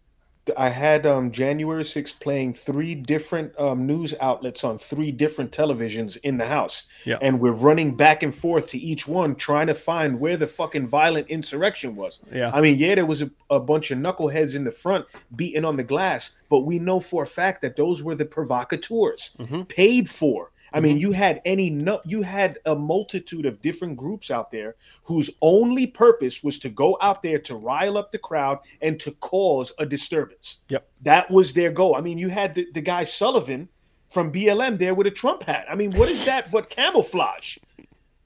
I had um, January 6th playing three different um, news outlets on three different televisions in the house. Yeah. And we're running back and forth to each one trying to find where the fucking violent insurrection was. Yeah. I mean, yeah, there was a, a bunch of knuckleheads in the front beating on the glass, but we know for a fact that those were the provocateurs Mm-hmm. paid for. I mean, you had any no, you had a multitude of different groups out there whose only purpose was to go out there to rile up the crowd and to cause a disturbance. Yep. That was their goal. I mean, you had the, the guy Sullivan from BLM there with a Trump hat. I mean, what is that but camouflage?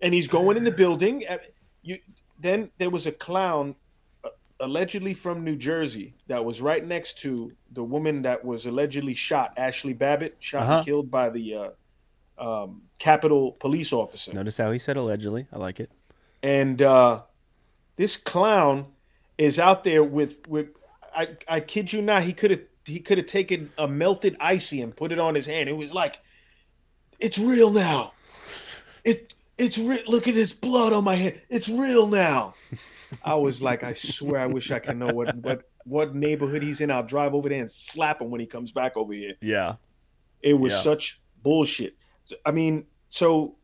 And he's going in the building. Uh, You then there was a clown uh, allegedly from New Jersey that was right next to the woman that was allegedly shot, Ashli Babbitt, shot Uh-huh. and killed by the uh, um, Capitol police officer. Notice how he said allegedly. I like it. And uh, this clown is out there with with I, I kid you not, he could have he could have taken a melted icy and put it on his hand. It was like, it's real now. It it's real. Look at this blood on my hand. It's real now. I was like, I swear, I wish I could know what what what neighborhood he's in. I'll drive over there and slap him when he comes back over here. Yeah. It was Yeah. such bullshit. I mean, so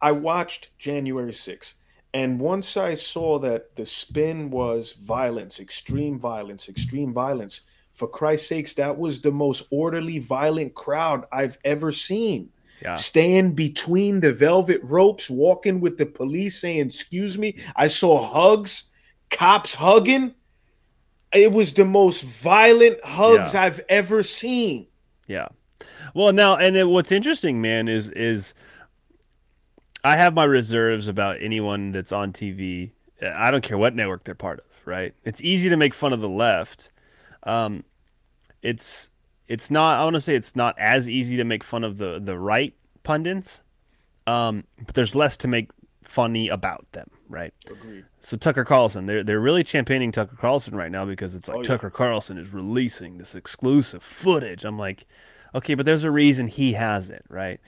I watched January 6th, and once I saw that the spin was violence, extreme violence, extreme violence, for Christ's sakes, that was the most orderly, violent crowd I've ever seen. Yeah. Staying between the velvet ropes, walking with the police saying, Excuse me. I saw hugs, cops hugging. It was the most violent hugs Yeah. I've ever seen. Yeah. Well, now, and it, what's interesting, man, is is I have my reserves about anyone that's on TV. I don't care what network they're part of, right? It's easy to make fun of the left. Um, it's it's not. I want to say it's not as easy to make fun of the the right pundits, um, but there's less to make funny about them, right? Agreed. So Tucker Carlson, they're they're really championing Tucker Carlson right now because it's like Oh, yeah. Tucker Carlson is releasing this exclusive footage. I'm like, okay, but there's a reason he has it, right?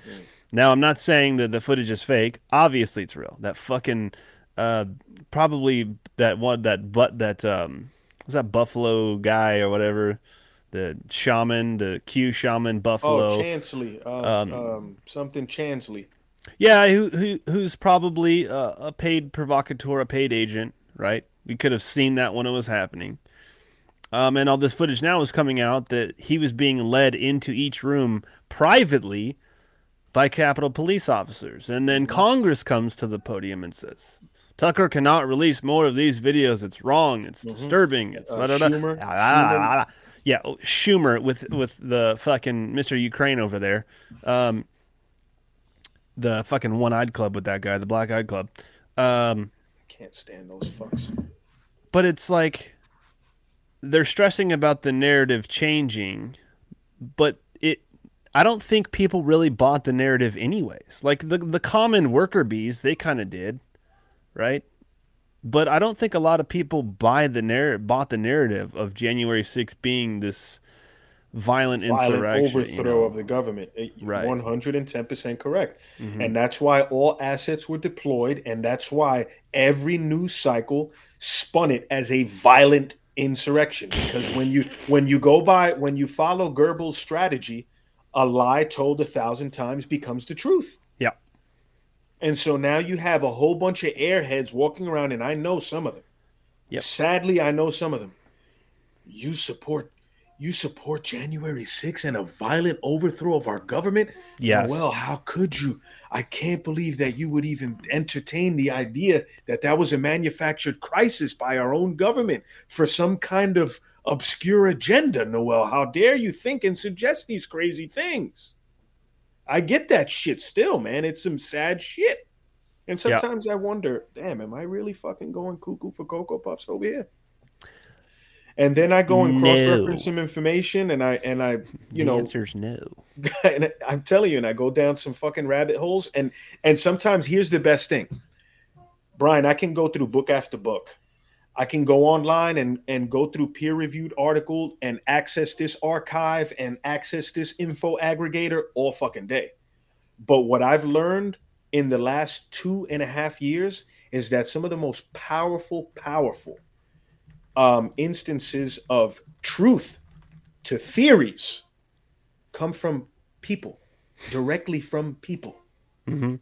Now I'm not saying that the footage is fake. Obviously it's real. That fucking uh probably that one that but that um was that Buffalo guy or whatever, the shaman, the Q shaman Buffalo. Oh, Chansley. Uh, Um, um, something Chansley. Yeah, who, who who's probably a, a paid provocateur, a paid agent, right? We could have seen that when it was happening. Um, and all this footage now is coming out that he was being led into each room privately by Capitol police officers, and then Congress comes to the podium and says, "Tucker cannot release more of these videos. It's wrong. It's disturbing. It's Uh, da, da, da." Schumer- Ah, ah, ah, Schumer- ah. yeah, oh, Schumer with with the fucking Mr. Ukraine over there." Um, the fucking one-eyed club with that guy, the black-eyed club. Um, Can't stand those fucks. but it's like they're stressing about the narrative changing, but it I don't think people really bought the narrative anyways. Like the the common worker bees, they kind of did, right? but I don't think a lot of people buy the narrative, bought the narrative of January 6th being this violent, violent insurrection. overthrow you know? of the government. Right. 110% correct. Mhm. And that's why all assets were deployed. And that's why every news cycle spun it as a violent insurrection. Because when you when you go by when you follow Goebbels' strategy, a lie told a thousand times becomes the truth. Yeah. And so now you have a whole bunch of airheads walking around, and I know some of them. Yep. Sadly, I know some of them. You support you support January 6th and a violent overthrow of our government? Yes. Well, how could you? I can't believe that you would even entertain the idea that that was a manufactured crisis by our own government for some kind of obscure agenda, Noel. How dare you think and suggest these crazy things? I get that shit still, man. It's some sad shit. And Yeah. sometimes I wonder, damn, am I really fucking going cuckoo for Cocoa Puffs over here? And then I go and No. cross-reference some information, and I and I, you the know, answer's no. and I'm telling you, and I go down some fucking rabbit holes, and and sometimes here's the best thing, Brian. I can go through book after book. I can go online and and go through peer-reviewed article and access this archive and access this info aggregator all fucking day. But what I've learned in the last two and a half years is that some of the most powerful, powerful um, instances of truth to theories come from people, directly from people, Mm-hmm.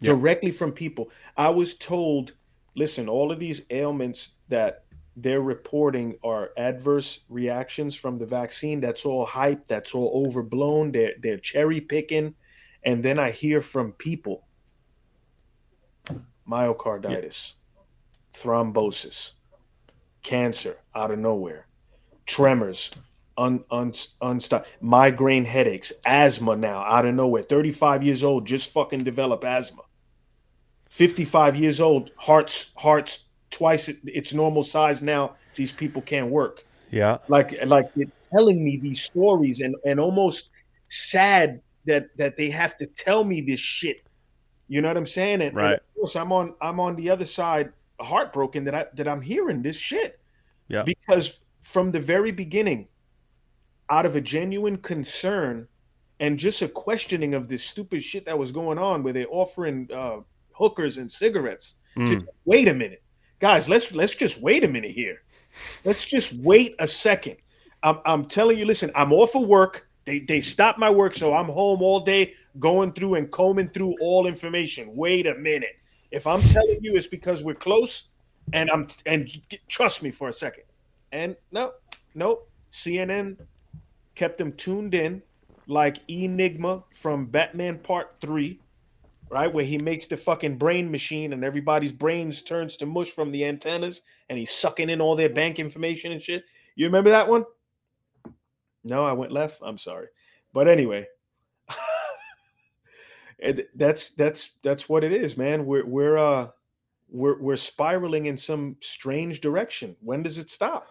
directly from people. I was told, listen, all of these ailments that they're reporting are adverse reactions from the vaccine. That's all hype. That's all overblown. They're they're cherry picking, and then I hear from people myocarditis, thrombosis, cancer out of nowhere, tremors, un, un, unstop, migraine headaches, asthma now out of nowhere. 35 years old, just fucking develop asthma. 55 years old, hearts, hearts twice its normal size now. These people can't work. Yeah. Like, like they're telling me these stories and, and almost sad that, that they have to tell me this shit. You know what I'm saying? And, and Right. of course, I'm on, I'm on the other side, heartbroken that I, that I'm hearing this shit Yeah. because from the very beginning, out of a genuine concern and just a questioning of this stupid shit that was going on, where they're offering uh, hookers and cigarettes. Mm. just wait a minute, guys. Let's let's just wait a minute here. Let's just wait a second. I'm, I'm telling you, listen. I'm off of work. They they stopped my work, so I'm home all day going through and combing through all information. Wait a minute. If I'm telling you, it's because we're close, and I'm and trust me for a second. And no, no, CNN kept them tuned in like Enigma from Batman Part 3, right? Where he makes the fucking brain machine and everybody's brains turns to mush from the antennas and he's sucking in all their bank information and shit. You remember that one? No, I went left. I'm sorry. But anyway, that's that's that's what it is, man. We're we're uh we're we're spiraling in some strange direction. When does it stop?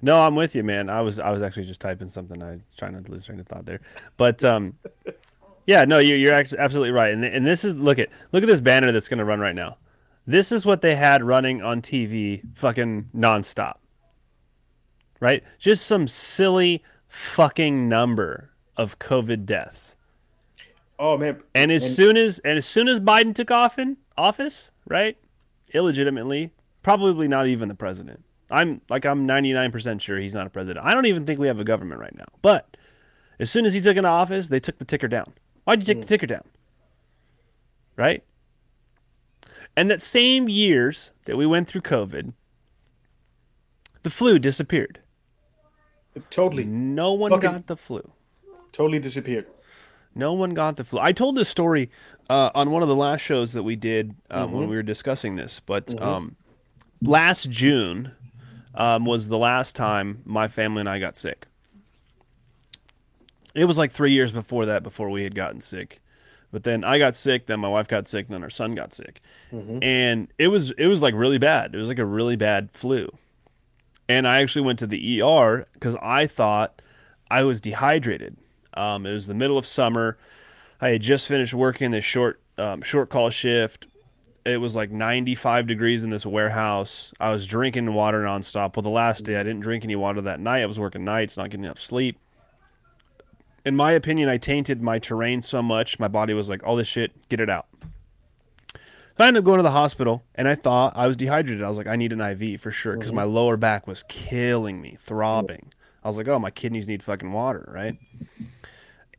No, I'm with you, man. I was I was actually just typing something. I trying not to lose train of thought there, but um, yeah, no, you're you're absolutely right. And and this is look at look at this banner that's going to run right now. This is what they had running on TV, fucking nonstop. Right, just some silly fucking number of COVID deaths. Oh man! And as And- soon as and as soon as Biden took off in office, right, illegitimately, probably not even the president. I'm like I'm 99% sure he's not a president. I don't even think we have a government right now. But as soon as he took into office, they took the ticker down. Why'd you take the hmm. ticker down? Right? And that same years that we went through COVID, the flu disappeared. Totally. No one Fucking- got the flu. Totally disappeared. No one got the flu. I told this story uh, on one of the last shows that we did um, when Mhm. we were discussing this. But Mhm. um, last June um, was the last time my family and I got sick. It was like three years before that before we had gotten sick. But then I got sick, then my wife got sick, then our son got sick. Mhm. And it was it was like really bad. It was like a really bad flu. And I actually went to the ER because I thought I was dehydrated. Um, it was the middle of summer. I had just finished working this short um, short call shift, It was like 95 degrees in this warehouse. I was drinking water nonstop. Well, the last day I didn't drink any water that night. I was working nights, not getting enough sleep. In my opinion, I tainted my terrain so much, my body was like, all this shit, get it out. So I ended up going to the hospital, and I thought I was dehydrated. I was like, I need an IV for sure, because my lower back was killing me, throbbing. I was like, oh, my kidneys need fucking water, right?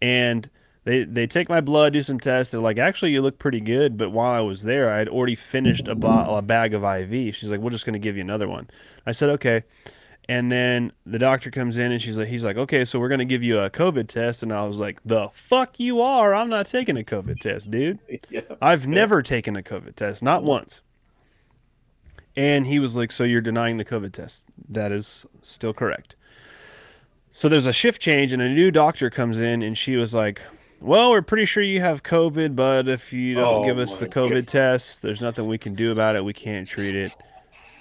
And they they take my blood, do some tests. They're like, actually, you look pretty good. But while I was there, I had already finished a, a bag of IV. She's like, we're just gonna give you another one. I said, okay. And then the doctor comes in and she's like, he's like, okay, so we're gonna give you a COVID test. And I was like, the fuck you are? I'm not taking a COVID test, dude. Yeah. I've never taken a COVID test, not once. And he was like, So you're denying the COVID test? That is still correct. So there's a shift change, and a new doctor comes in, and she was like, Well, we're pretty sure you have COVID, but if you don't Oh give us the COVID God. test, there's nothing we can do about it. We can't treat it.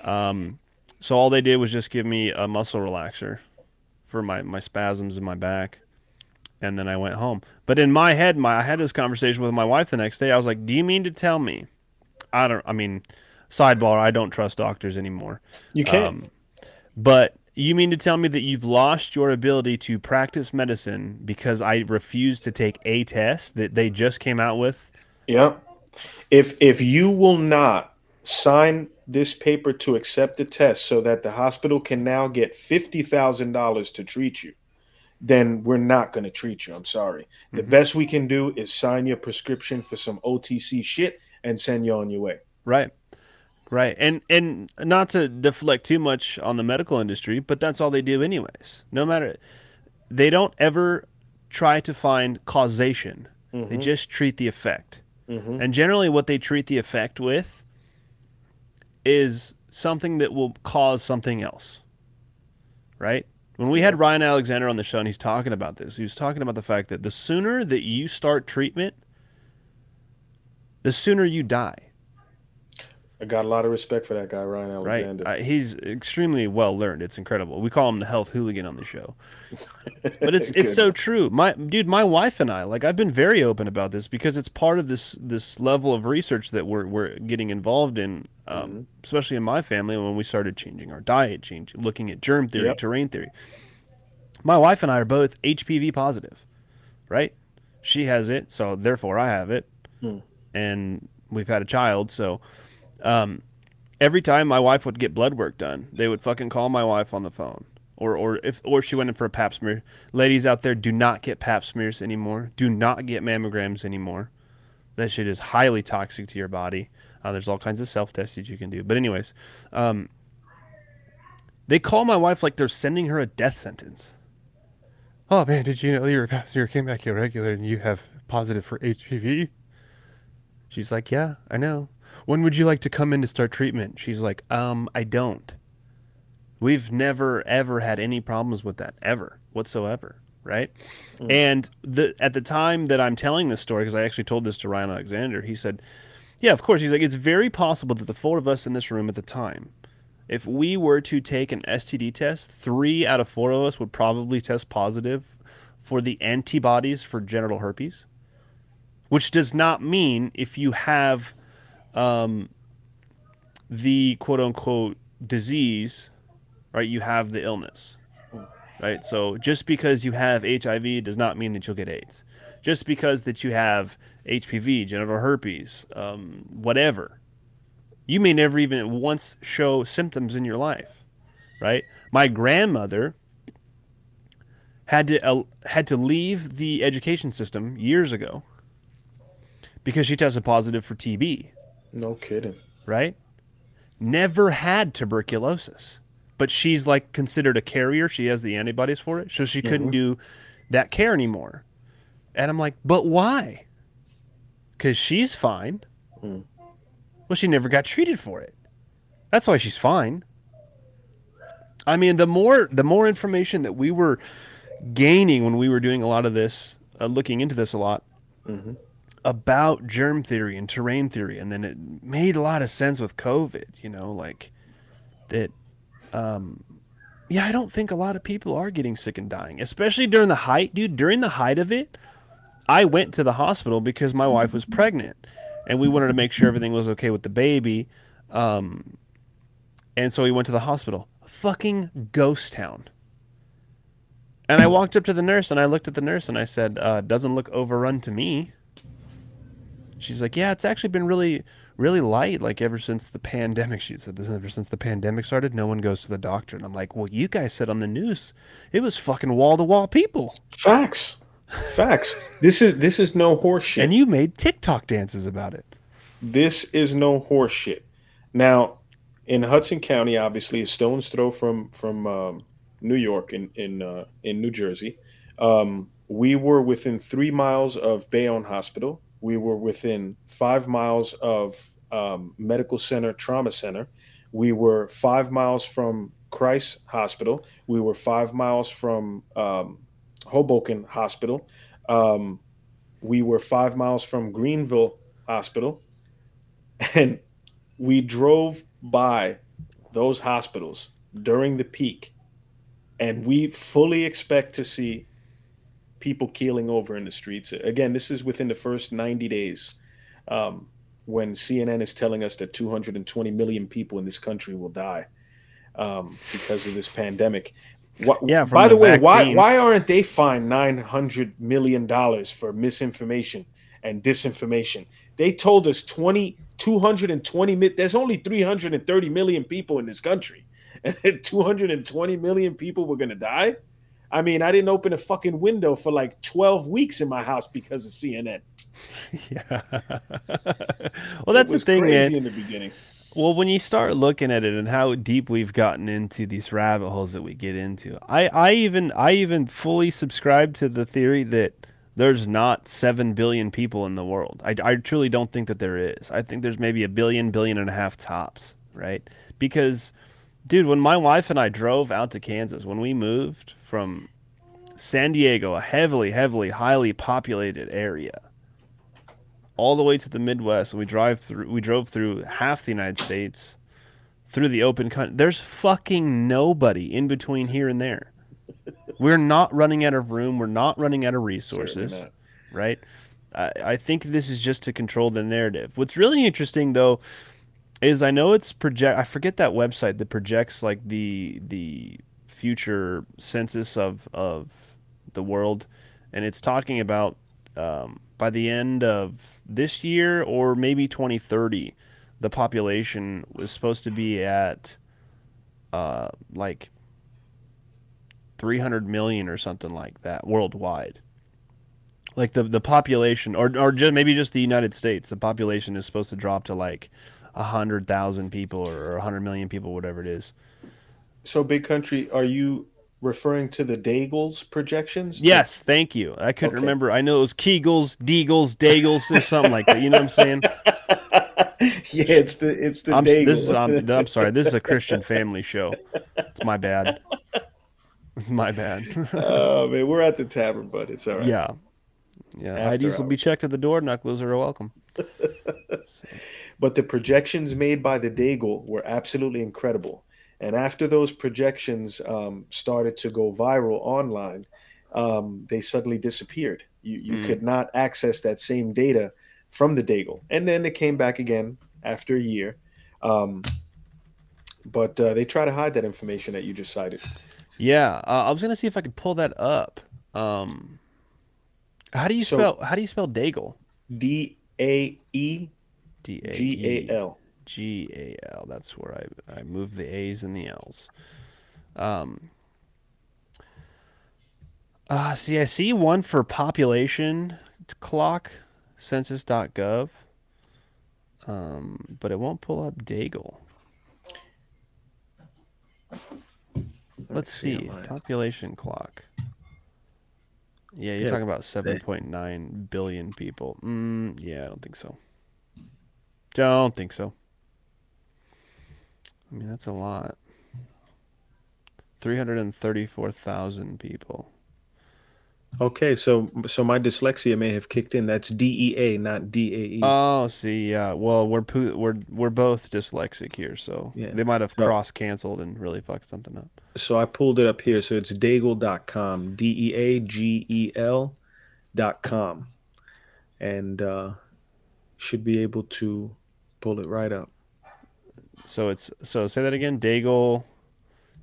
Um, so all they did was just give me a muscle relaxer for my, my spasms in my back and then I went home. But in my head, my I had this conversation with my wife the next day. I was like, "Do you mean to tell me?" I don't. I mean, sidebar. I don't trust doctors anymore. You can. Um, but you mean to tell me that you've lost your ability to practice medicine because I refused to take a test that they just came out with? Yeah. If if you will not sign this paper to accept the test so that the hospital can now get fifty thousand dollars to treat you, then we're not going to treat you. I'm sorry. The mm-hmm. best we can do is sign your prescription for some OTC shit and send you on your way. Right. Right. And and not to deflect too much on the medical industry, but that's all they do anyways. No matter they don't ever try to find causation. They mm-hmm. just treat the effect. Mm-hmm. And generally what they treat the effect with is something that will cause something else. Right? When we had Ryan Alexander on the show and he's talking about this, he was talking about the fact that the sooner that you start treatment, the sooner you die. I got a lot of respect for that guy, Ryan Alexander. Right. He's extremely well learned. It's incredible. We call him the health hooligan on the show. But it's it's so true. My dude, my wife and I, like I've been very open about this because it's part of this this level of research that we're we're getting involved in, um, especially in my family when we started changing our diet, change looking at germ theory, Yep. terrain theory. My wife and I are both HPV positive, right? She has it, so therefore I have it, and we've had a child, so um, every time my wife would get blood work done, they would fucking call my wife on the phone. Or, or if or she went in for a pap smear. Ladies out there, do not get pap smears anymore. Do not get mammograms anymore. That shit is highly toxic to your body. Uh, there's all kinds of self tests that you can do. But anyways, um, they call my wife like they're sending her a death sentence. Oh man, did you know your pap smear came back irregular and you have positive for HPV? She's like, yeah, I know. When would you like to come in to start treatment? She's like, um, I don't. We've never ever had any problems with that ever whatsoever, right? And the at the time that I'm telling this story, because I actually told this to Ryan Alexander, he said, "Yeah, of course." He's like, "It's very possible that the four of us in this room at the time, if we were to take an STD test, three out of four of us would probably test positive for the antibodies for genital herpes." which does not mean if you have um, the quote unquote disease, right, you have the illness, right? So just because you have HIV does not mean that you'll get AIDS. Just because that you have HPV, genital herpes, um, whatever, you may never even once show symptoms in your life, right? My grandmother had to uh, had to leave the education system years ago because she tested positive for TB, No kidding. right? Never had tuberculosis, but she's like considered a carrier. She has the antibodies for it, so she couldn't mm-hmm. do that care anymore. And I'm like, but why? Because she's fine. Mm. Well, she never got treated for it. That's why she's fine. I mean, the more the more information that we were gaining when we were doing a lot of this, uh, looking into this a lot, mm-hmm. About germ theory and terrain theory, and then it made a lot of sense with COVID. You know, like that. Um, yeah, I don't think a lot of people are getting sick and dying, especially during the height, dude. During the height of it, I went to the hospital because my wife was pregnant. and we wanted to make sure everything was okay with the baby. Um, and so we went to the hospital. Fucking ghost town. And I walked up to the nurse and I looked at the nurse and I said, uh, "Doesn't look overrun to me." She's like, "Yeah, it's actually been really, really light. Like ever since the pandemic." She said, "This ever since the pandemic started, no one goes to the doctor." And I'm like, "Well, you guys said on the news, it was fucking wall to wall people." Facts, facts. this is this is no horse shit. And you made TikTok dances about it. This is no horse shit. Now, in Hudson County, obviously, a stone's throw from from um, New York in in uh, in New Jersey. Um, we were within three miles of Bayonne Hospital. We were within five miles of um, Medical Center Trauma Center. We were five miles from Christ Hospital. We were five miles from um, Hoboken Hospital. Um, we were five miles from Greenville Hospital. And we drove by those hospitals during the peak and we fully expect to see people keeling over in the streets. Again, this is within the first 90 days um, when CNN is telling us that 220 million people in this country will die um, because of this pandemic. What, Yeah, By the, the way, why why aren't they fined 900 million dollars for misinformation and disinformation? They told us 20 220 there's only 330 million people in this country. And 220 million people were going to die? I mean, I didn't open a fucking window for like 12 weeks in my house because of CNN. yeah. well, that's the thing, man. in the beginning. Well, when you start looking at it and how deep we've gotten into these rabbit holes that we get into, I, I even I even fully subscribe to the theory that there's not seven billion people in the world. I, I truly don't think that there is. I think there's maybe a billion, billion and a half tops, right? Because, dude, when my wife and I drove out to Kansas, when we moved from San Diego, a heavily, heavily, highly populated area, all the way to the Midwest, and we drive through. We drove through half the United States, through the open country. There's fucking nobody in between here and there. We're not running out of room. We're not running out of resources, right? I, I think this is just to control the narrative. What's really interesting, though, is I know it's project. I forget that website that projects like the the future census of of the world, and it's talking about um, by the end of this year or maybe 2030, the population was supposed to be at uh, like 300 million or something like that worldwide. Like the the population, or or just maybe just the United States, the population is supposed to drop to like hundred thousand people or a hundred million people, whatever it is. So, Big Country, are you referring to the Deagel's projections? Yes, thank you. I couldn't Okay. remember. I know it was Kegels, Deagles, Dagels, or something like that. You know what I'm saying? yeah, it's the it's the I'm, this is, I'm, I'm sorry. This is a Christian family show. It's my bad. It's my bad. oh man, we're at the tavern, but it's all right. yeah. Yeah. After IDs will be checked at the door. Knucklers are welcome. But the projections made by the Deagel were absolutely incredible. And after those projections um, started to go viral online, um, they suddenly disappeared. You, you Mm. could not access that same data from the Deagel. And then it came back again after a year. Um, but uh, they try to hide that information that you just cited. Yeah. Uh, I was gonna see if I could pull that up. Um, how do you So- spell? How do you spell Deagel? D A E D A G A L. G A L. That's where I I moved the A's and the L's. Um. Uh, see, I see one for population clock, census.gov. Um, but it won't pull up Deagel. Let's see see, population clock. Yeah, you're Yeah, talking about 7.9 billion people. Mm, yeah, I don't think so. Don't think so. I mean, that's a lot. 334,000 people. Okay, so so my dyslexia may have kicked in. That's D E A, not D A E. Oh, see, yeah. Well, we're we're we're both dyslexic here, so Yeah. they might have cross canceled and really fucked something up. So I pulled it up here. So it's Deagel.com, D E A G E L dot com. And uh, should be able to pull it right up. So it's so say that again. Deagel.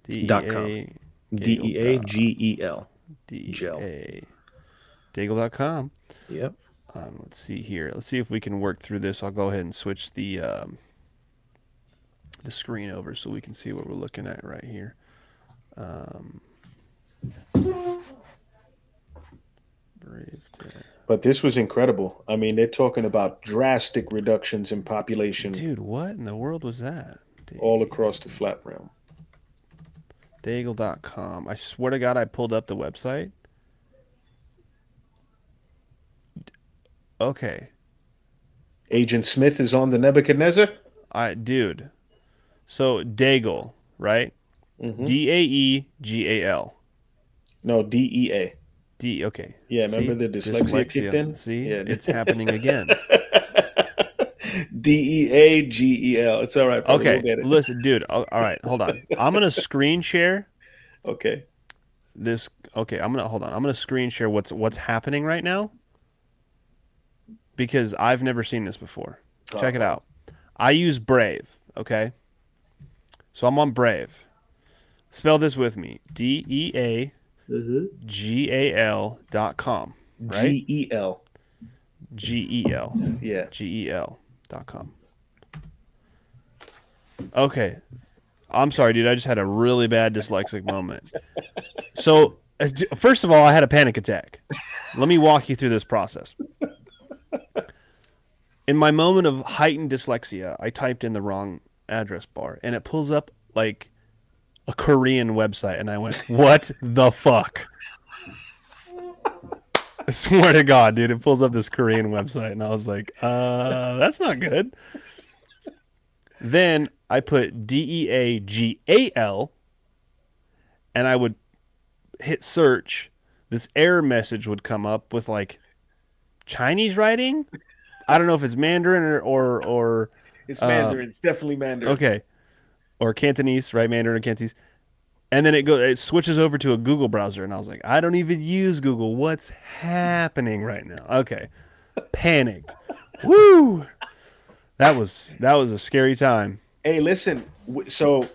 D Dot com. E D E A G E L. D Gel. A. Deagel.com. Yep. Um, let's see here. Let's see if we can work through this. I'll go ahead and switch the um, the screen over so we can see what we're looking at right here. Um, Brave. But this was incredible. I mean, they're talking about drastic reductions in population Dude, what in the world was that? all across the flat realm. Deagel.com. I swear to God, I pulled up the website. Okay. Agent Smith is on the Nebuchadnezzar. I dude. So Deagel, right? Mhm. D A E G A L. No, D E A. D okay. Yeah, remember the dyslexia kicked in? See? Yeah. It's happening again. D E A G E L. It's all right. Okay. We'll get it. Listen, dude. All right, hold on. I'm gonna screen share Okay. this okay, I'm gonna hold on. I'm gonna screen share what's what's happening right now. Because I've never seen this before. Check it uh-huh. out. I use Brave, okay? So I'm on Brave. Spell this with me. D E A G A L dot com. Right? G E L. G E L. Yeah. G E L dot com. Okay. I'm sorry, dude. I just had a really bad dyslexic moment. So, uh, first of all, I had a panic attack. Let me walk you through this process. In my moment of heightened dyslexia, I typed in the wrong address bar and it pulls up like a Korean website. And I went, What the fuck? I swear to God, dude, it pulls up this Korean website, and I was like, uh, that's not good. Then I put D E A G A L, and I would hit search. This error message would come up with like Chinese writing. I don't know if it's Mandarin or or, or It's uh, Mandarin. it's definitely Mandarin. Okay. Or Cantonese, right? Mandarin or Cantonese. And then it goes, it switches over to a Google browser and I was like, I don't even use Google. What's happening right now? Okay. Panicked. Woo! That was that was a scary time. Hey, listen. So,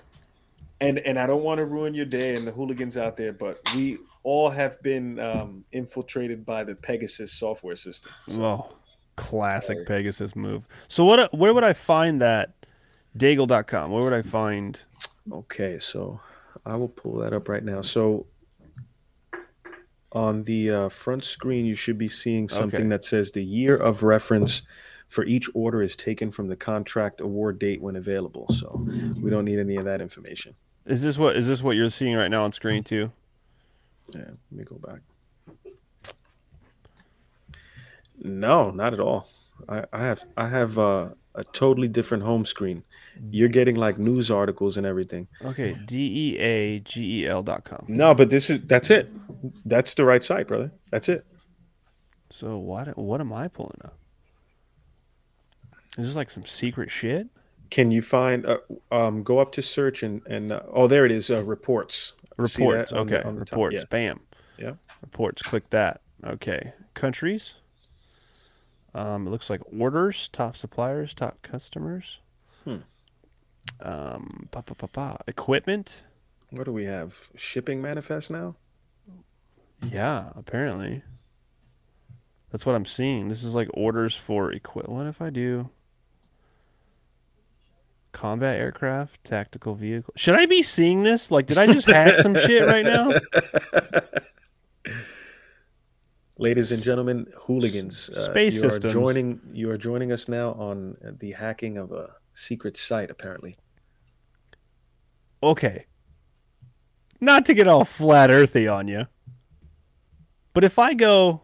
and and I don't want to ruin your day and the hooligans out there, but we all have been um, infiltrated by the Pegasus software system. Oh, classic Pegasus move. So what where would I find that Deagel.com? Where would I find Okay, so I will pull that up right now. So on the uh, front screen, you should be seeing something Okay. that says the year of reference for each order is taken from the contract award date when available. So we don't need any of that information. Is this what is this what you're seeing right now on screen too? Yeah, let me go back. No, not at all. I, I have I have uh, a totally different home screen. You're getting like news articles and everything. Okay, D E A G E L dot com. No, but this is that's it. That's the right site, brother. That's it. So what what am I pulling up? Is this like some secret shit? Can you find? Uh, um, go up to search and and uh, oh, there it is. Uh, reports. Reports. that on the- okay. on the? Reports. Yeah. Bam. Yeah. Reports. Click that. Okay. Countries. Um, it looks like orders, top suppliers, top customers. Hmm. Um, pa, pa, pa, pa. equipment. What do we have? Shipping manifest now. Yeah, apparently. That's what I'm seeing. This is like orders for equip. What if I do combat aircraft, tactical vehicle? Should I be seeing this? Like, did I just hack some shit right now? Ladies and gentlemen, hooligans, uh, Space you systems. are joining. You are joining us now on the hacking of a secret site. Apparently, Okay. Not to get all flat earthy on you, but if I go,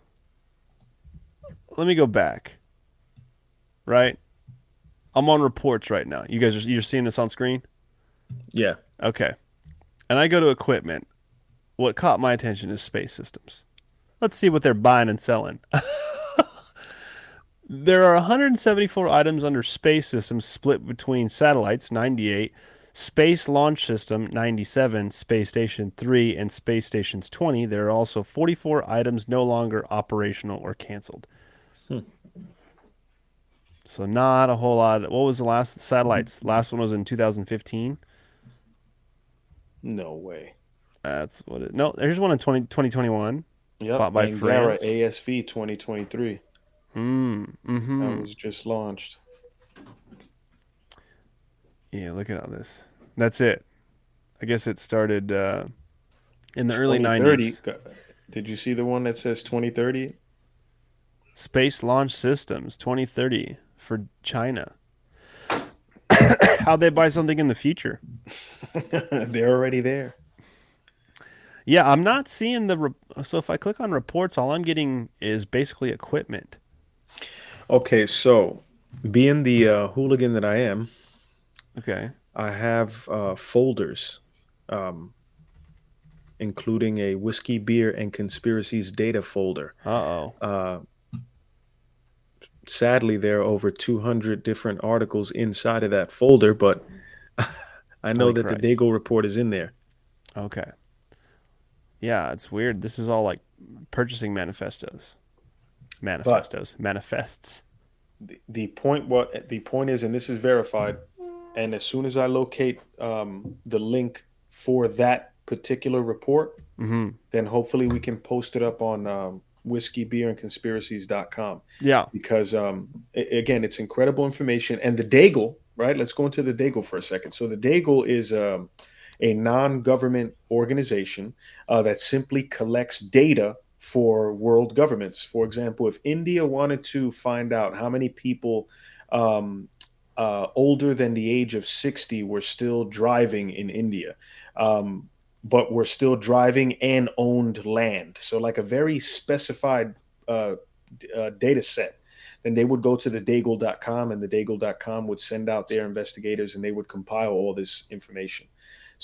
let me go back. Right. I'm on reports right now. You guys are you're seeing this on screen. yeah. Okay. And I go to equipment. What caught my attention is space systems. Let's see what they're buying and selling. there are 174 items under space systems split between satellites 98, Space Launch System 97, Space Station 3 and Space Stations 20. There are also 44 items no longer operational or canceled. Hmm. So not a whole lot. What was the last satellites? Last one was in 2015. No way. That's what it. No, there's one in 20, 2021. Yep. Bought by Angara France. ASV 2023. Mm, mm-hmm. That was just launched. Yeah, look at all this. That's it. I guess it started uh, in the early 90s. 2030. Did you see the one that says 2030? Space Launch Systems 2030 for China. How'd they buy something in the future? They're already there. Yeah, I'm not seeing the. Re- so if I click on reports, all I'm getting is basically equipment. Okay, so being the uh, hooligan that I am, Okay. I have uh, folders, um, including a whiskey, beer, and conspiracies data folder. Uh-oh. Uh Sadly, there are over 200 different articles inside of that folder, but I know Holy that Christ. the Dago report is in there. Okay. Yeah, it's weird. This is all like purchasing manifestos. Manifestos. Manifests. the, the point what the point is and this is verified and as soon as i locate um, the link for that particular report hmm then hopefully we can post it up on um, whiskey beer and conspiracies.com Yeah. because um, again it's incredible information and the deagel right let's go into the deagel for a second so the deagel is um, a non-government organization uh, that simply collects data for world governments. For example if india wanted to find out how many people um, uh, older than the age of 60 were still driving in india um, but were still driving and owned land. So like a very specified uh, uh, data set. Then they would go to the deagel.com and the deagel.com would send out their investigators and they would compile all this information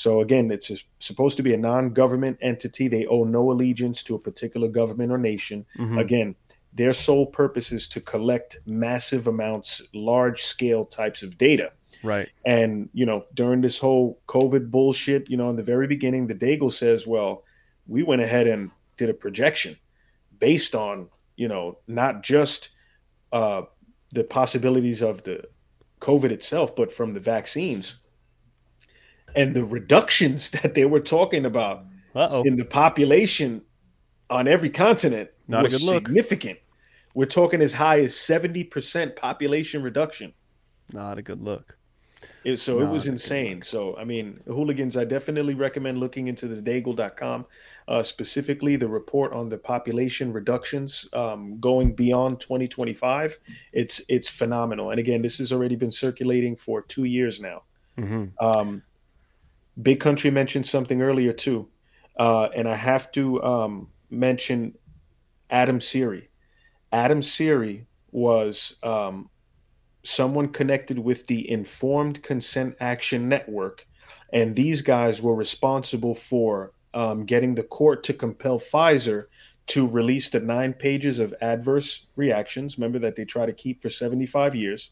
so again it's a, supposed to be a non-government entity they owe no allegiance to a particular government or nation Mhm. again their sole purpose is to collect massive amounts large scale types of data Right. and you know, during this whole COVID bullshit, you know, in the very beginning, the Deagel says, "Well, we went ahead and did a projection based on you know not just uh, the possibilities of the COVID itself, but from the vaccines and the reductions that they were talking about Uh-oh. in the population on every continent Not was significant. We're talking as high as seventy percent population reduction. Not a good look. It, so it was insane. So I mean, hooligans, I definitely recommend looking into the Deagel.com, uh, specifically the report on the population reductions um, going beyond 2025. It's it's phenomenal. And again, this has already been circulating for two years now. hmm Um, Big Country mentioned something earlier too, uh, and I have to um, mention Adam Siri. Adam Siri was um, someone connected with the Informed Consent Action Network, and these guys were responsible for um, getting the court to compel Pfizer to release the nine pages of adverse reactions. Remember that they try to keep for seventy-five years,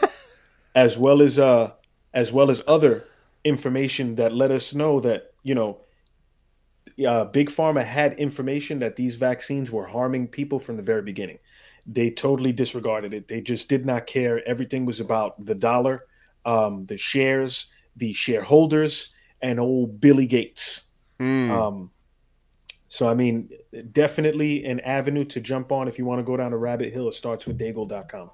as well as uh, as well as other information that let us know that you know uh, big pharma had information that these vaccines were harming people from the very beginning. They totally disregarded it. They just did not care. Everything was about the dollar um, the shares the shareholders and old billy gates. Mm. um, so i mean definitely an avenue to jump on if you want to go down a rabbit hill. It starts with deagel.com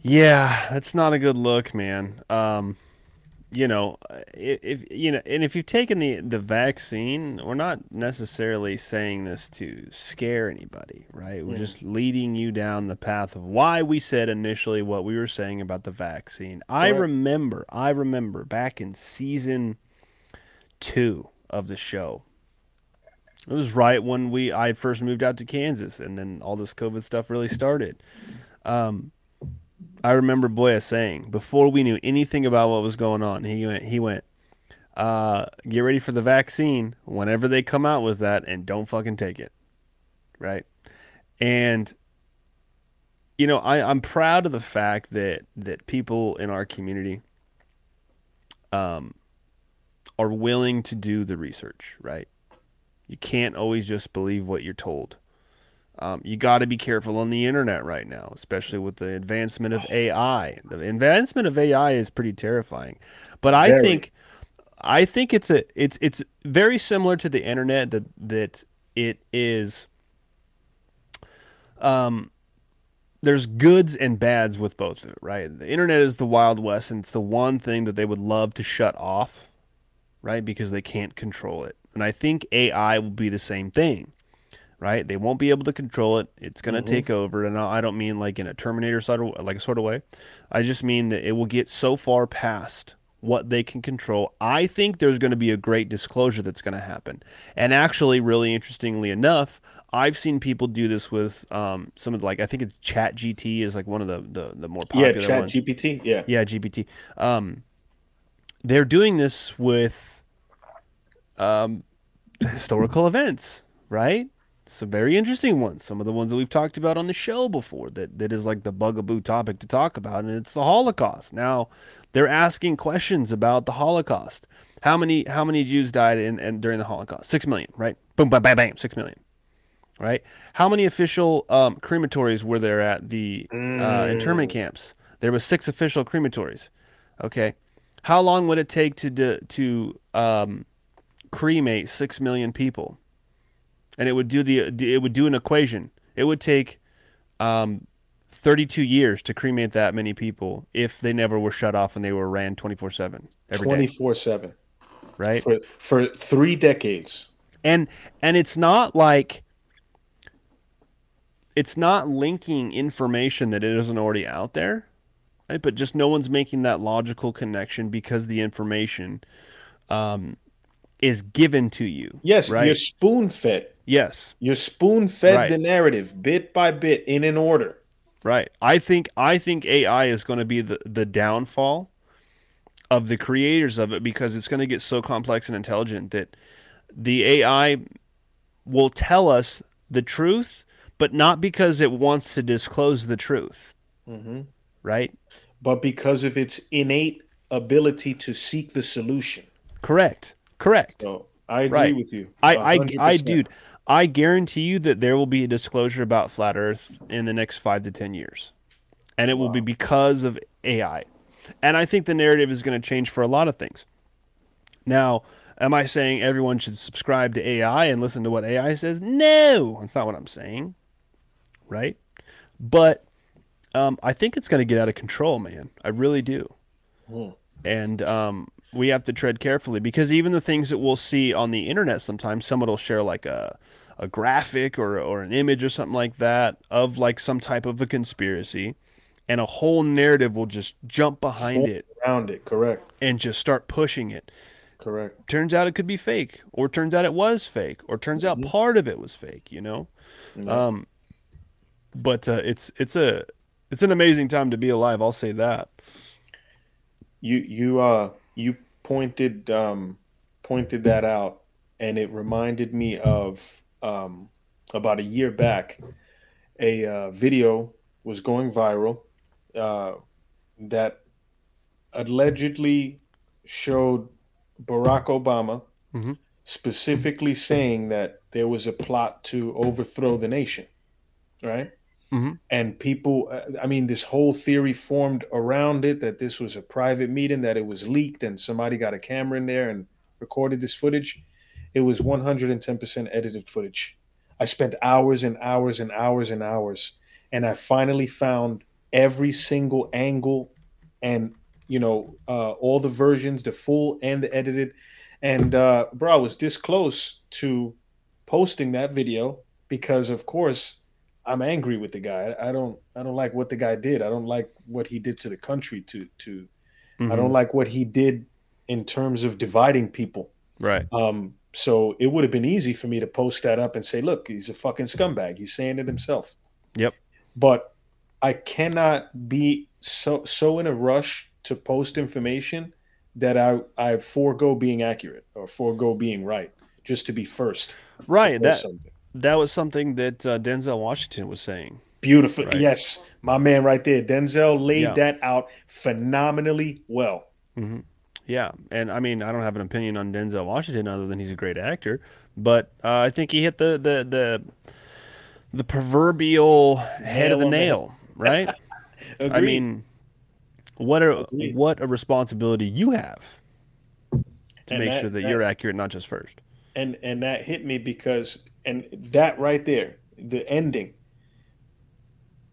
Yeah, that's not a good look, man. Um, you know, if, if you know, and if you've taken the the vaccine, we're not necessarily saying this to scare anybody, right? We're Mm. just leading you down the path of why we said initially what we were saying about the vaccine. I remember, I remember back in season two of the show. It was right when we I first moved out to Kansas, and then all this COVID stuff really started. Um, I remember Boya saying before we knew anything about what was going on, he went, he went, uh, get ready for the vaccine whenever they come out with that, and don't fucking take it, right? And you know, I I'm proud of the fact that that people in our community, um, are willing to do the research, right? You can't always just believe what you're told. Um, you got to be careful on the internet right now, especially with the advancement of AI. The advancement of AI is pretty terrifying. But I Very. think I think it's a it's it's very similar to the internet that that it is um there's goods and bads with both of it, right? The internet is the wild west and it's the one thing that they would love to shut off, right? Because they can't control it. And I think AI will be the same thing. Right? They won't be able to control it. It's going to take over and I don't mean like in a Terminator sort of like sort of way. I just mean that it will get so far past what they can control. I think there's going to be a great disclosure that's going to happen. And actually, really interestingly enough, I've seen people do this with um, some of the, like I think it's Chat GT is like one of the the, the more Yeah, popular Chat ones. GPT. Yeah. Yeah, GPT. Um, they're doing this with um, historical events, right? Some very interesting ones. Some of the ones that we've talked about on the show before that, that is like the bugaboo topic to talk about, and it's the Holocaust. Now, they're asking questions about the Holocaust. How many how many Jews died in, in during the Holocaust? Six million, right? Boom, bam, bam, bam, six million right? How many official um, crematories were there at the uh, internment camps? There was six official crematories. Okay, how long would it take to to um, cremate six million people? And it would do the it would do an equation. It would take um, 32 years to cremate that many people if they never were shut off and they were ran 24 seven every day, Twenty four seven right? for for three decades. and and it's not like it's not linking information that it isn't already out there right but just no one's making that logical connection because the information um, is given to you Yes, right you're spoon fed. Yes You're spoon fed Right. the narrative bit by bit in an order. right i think i think ai is going to be the, the downfall of the creators of it because it's going to get so complex and intelligent that the ai will tell us the truth but not because it wants to disclose the truth Mm-hmm. right But because of its innate ability to seek the solution. correct correct So I agree Right. with you. I, I, I, dude, I guarantee you that there will be a disclosure about flat Earth in the next five to ten years, and it will be because of AI. And I think the narrative is going to change for a lot of things. Now, am I saying everyone should subscribe to AI and listen to what AI says? No, that's not what I'm saying. Right? But um, I think it's going to get out of control, man. I really do. And um, we have to tread carefully because even the things that we'll see on the internet sometimes, someone will share like a, a graphic or, or an image or something like that of like some type of a conspiracy, and a whole narrative will just jump behind Form it around it. Correct. and just start pushing it. Correct. Turns out it could be fake, or turns out it was fake, or turns out part of it was fake. You know, um, but uh, it's it's a it's an amazing time to be alive. I'll say that. You you uh you pointed um pointed that out and it reminded me of um about a year back a uh, video was going viral uh, that allegedly showed Barack Obama Mhm. specifically saying that there was a plot to overthrow the nation, right? Mhm. And people, I mean, this whole theory formed around it that this was a private meeting, that it was leaked, and somebody got a camera in there and recorded this footage. It was 110% edited footage. I spent hours and hours and hours and hours, and I finally found every single angle and you know uh, all the versions, the full and the edited. And uh, bro, I was this close to posting that video because, of course, I'm angry with the guy. I don't, I don't like what the guy did. I don't like what he did to the country. To, to, I don't like what he did in terms of dividing people. Right. Um, so it would have been easy for me to post that up and say, look, he's a fucking scumbag. He's saying it himself. Yep. But I cannot be so so in a rush to post information that I I forego being accurate or forego being right just to be first. Right. That something. that was something that uh, Denzel Washington was saying. Beautiful. Right. Yes, my man right there. Denzel laid Yeah. that out phenomenally well. Yeah, and I mean, I don't have an opinion on Denzel Washington other than he's a great actor, but uh, I think he hit the the the the proverbial head of the on the nail, right? I mean, what a Agreed. what a responsibility you have to And make that- sure that, that- you're accurate, not just first. and and that hit me because and that right there the ending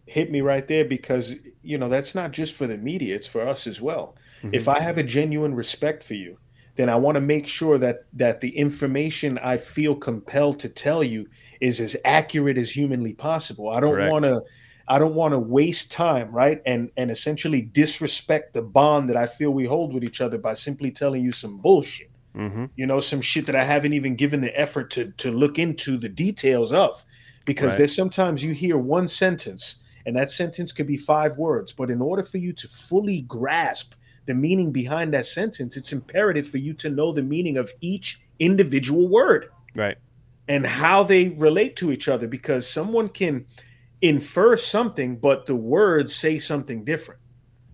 hit me right there because you know that's not just for the media it's for us as well if i have a genuine respect for you then i want to make sure that that the information i feel compelled to tell you is as accurate as humanly possible. I don't want to i don't want to waste time right and and essentially disrespect the bond that i feel we hold with each other by simply telling you some bullshit. Mm-hmm. you know some shit that i haven't even given the effort to to look into the details of. Because Right. there's sometimes you hear one sentence and that sentence could be five words but in order for you to fully grasp the meaning behind that sentence it's imperative for you to know the meaning of each individual word Right. and how they relate to each other because someone can infer something but the words say something different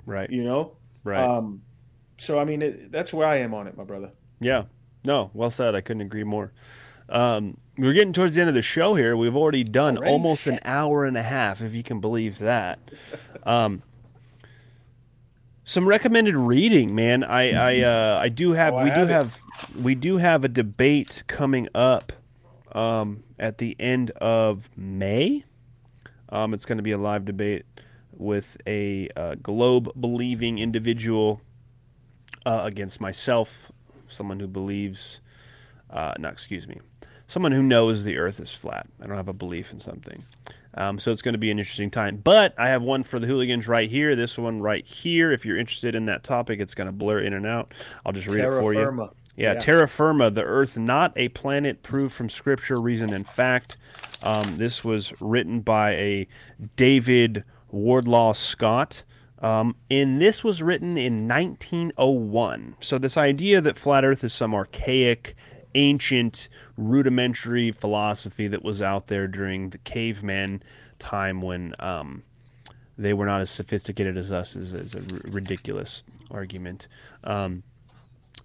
Right. you know Right. um so i mean it, that's where i am on it my brother Yeah. No, well said. I couldn't agree more. Um, we're getting towards the end of the show here. We've already done Already? almost an hour and a half, if you can believe that. Um, some recommended reading, man. I I uh, I do have Oh, we do it. have we do have a debate coming up um, at the end of May. Um, it's going to be a live debate with a uh, globe believing individual uh, against myself, someone who believes, uh, no, excuse me, someone who knows the earth is flat. I don't have a belief in something. Um, so it's going to be an interesting time. But I have one for the hooligans right here. This one right here. If you're interested in that topic, it's going to blur in and out. I'll just read Terra it for firma. you. Yeah, Yeah. terra firma, the Earth not a planet proved from Scripture, reason, and fact. Um, this was written by a David Wardlaw Scott. Um, and this was written in 1901. So, this idea that flat Earth is some archaic, ancient, rudimentary philosophy that was out there during the caveman time when um, they were not as sophisticated as us is, is a r- ridiculous argument. Um,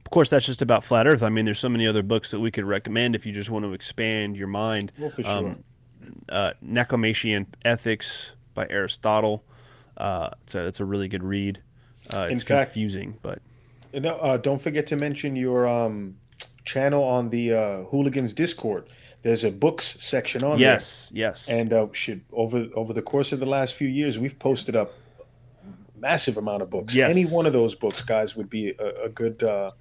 of course, that's just about flat Earth. I mean, there's so many other books that we could recommend if you just want to expand your mind. Well, for Um, sure. uh, Nicomachean Ethics by Aristotle. Uh, it's, a, it's a really good read. Uh, it's fact- confusing, but No, uh, don't forget to mention your um, channel on the uh, Hooligans Discord. There's a books section on yes, yes, there, and uh, should over over the course of the last few years, we've posted up massive amount of books. Yes. Any one of those books, guys, would be a, a good uh,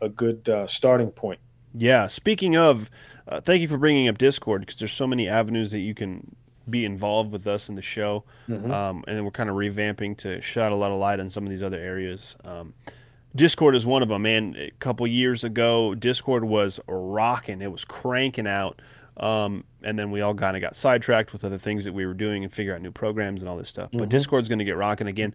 a good uh, starting point. Yeah. Speaking of, uh, thank you for bringing up Discord because there's so many avenues that you can be involved with us in the show, um, and then we're kind of revamping to shed a lot of light on some of these other areas. Um, Discord is one of them. Man, a couple years ago, Discord was rocking. It was cranking out. Um, and then we all kind of got sidetracked with other things that we were doing and figure out new programs and all this stuff. But Discord's going to get rocking again.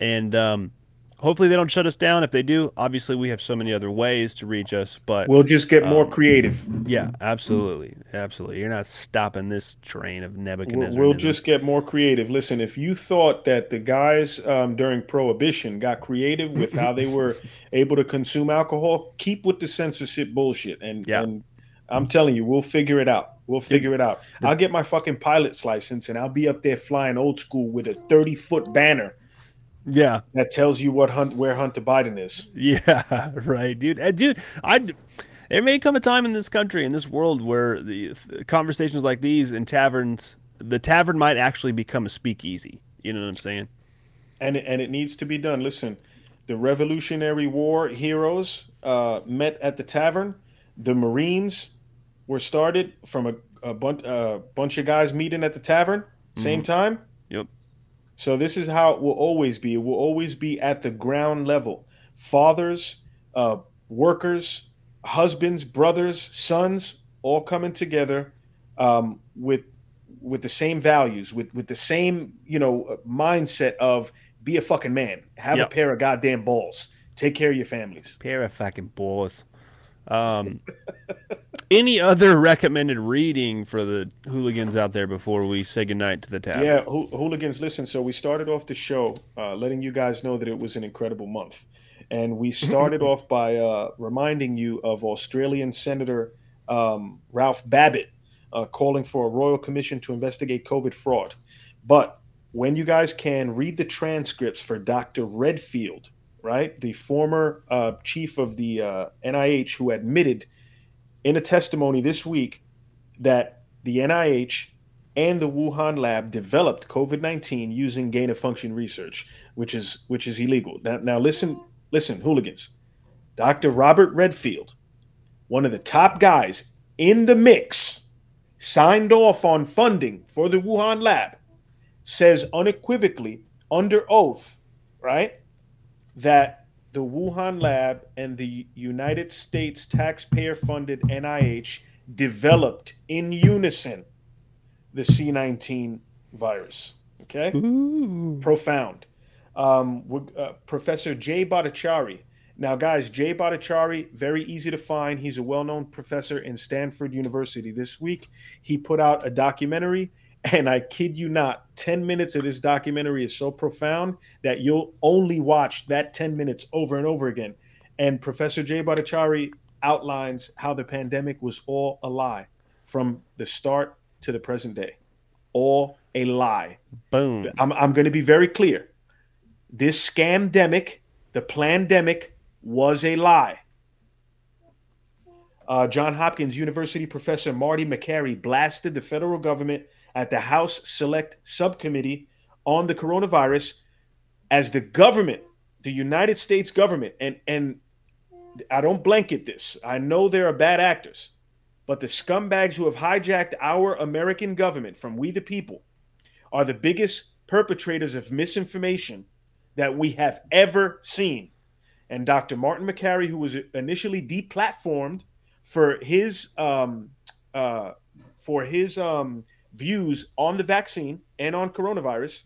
And um, hopefully they don't shut us down. If they do, obviously we have so many other ways to reach us. But We'll just get more Um, creative. yeah, absolutely. Absolutely. You're not stopping this train of Nebuchadnezzar. we'll just get more creative. Listen, if you thought that the guys um, during Prohibition got creative with how they were able to consume alcohol, keep with the censorship bullshit. And, Yeah. and I'm telling you, we'll figure it out. We'll figure it out. I'll get my fucking pilot's license and I'll be up there flying old school with a 30 foot banner Yeah. that tells you what hunt where Hunter Biden is. Yeah, right, dude. Dude, I there may come a time in this country, in this world, where the th- conversations like these in taverns, the tavern might actually become a speakeasy. You know what I'm saying? and and it needs to be done. Listen, the Revolutionary War heroes uh, met at the tavern. The Marines were started from a, a bunch uh, bunch of guys meeting at the tavern same time. Yep. So this is how it will always be. It will always be at the ground level. Fathers, uh, workers, husbands, brothers, sons, all coming together um, with with the same values, with with the same you know mindset of be a fucking man, have Yep. a pair of goddamn balls, take care of your families. Pair of fucking balls. Um, any other recommended reading for the hooligans out there before we say goodnight to the tavern? Yeah, Hoo- hooligans, listen. So we started off the show uh, letting you guys know that it was an incredible month. And we started off by uh, reminding you of Australian Senator um, Ralph Babet, uh, calling for a royal commission to investigate COVID fraud. But when you guys can read the transcripts for Dr. Redfield, right, the former uh, chief of the uh, NIH, who admitted in a testimony this week that the NIH and the Wuhan lab developed COVID-19 using gain of function research, which is which is illegal. Now, now listen, listen, hooligans. Dr. Robert Redfield, one of the top guys in the mix, signed off on funding for the Wuhan lab, says unequivocally under oath, right, that the Wuhan lab and the United States taxpayer funded NIH developed in unison the C19 virus. Okay? Ooh. Profound. Um, uh, Professor Jay Bhattacharya. Now, guys, Jay Bhattacharya, very easy to find. He's a well known professor in Stanford University. This week, he put out a documentary, and I kid you not, 10 minutes of this documentary is so profound that you'll only watch that 10 minutes over and over again. And Professor Jay Bhattacharya outlines how the pandemic was all a lie from the start to the present day. All a lie. Boom. I'm, I'm going to be very clear. This scamdemic, the pandemic, was a lie. Uh, John Hopkins University professor Marty Makary blasted the federal government at the House Select Subcommittee on the coronavirus as the government, the United States government, and and I don't blanket this. I know there are bad actors, but the scumbags who have hijacked our American government from we the people are the biggest perpetrators of misinformation that we have ever seen. And Dr. Martin Makary, who was initially deplatformed for his um, uh, for his um, views on the vaccine and on coronavirus,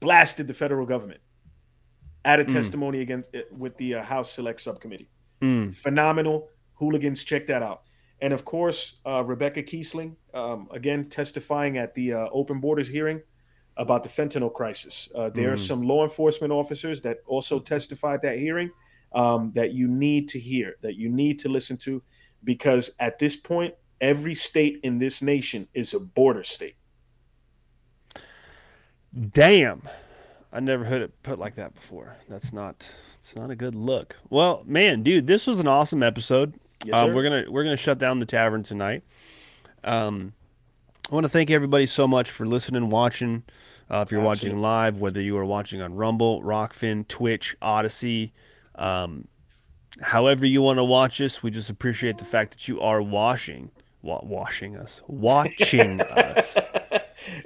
blasted the federal government at a Mm. testimony against with the uh, House Select Subcommittee. Mm. Phenomenal hooligans. Check that out. And of course, uh, Rebecca Kiessling, um, again testifying at the uh, open borders hearing about the fentanyl crisis. Uh, there are Mm. some law enforcement officers that also testified at that hearing um, that you need to hear, that you need to listen to, because at this point, every state in this nation is a border state. Damn. I never heard it put like that before. That's not it's not a good look. Well, man, dude, this was an awesome episode. Yes, Uh, we're gonna we're gonna shut down the tavern tonight. Um, I want to thank everybody so much for listening, watching. Uh, if you're watching live, whether you are watching on Rumble, Rokfin, Twitch, Odysee, um, however you want to watch us, we just appreciate the fact that you are washing, wa- washing us, watching us.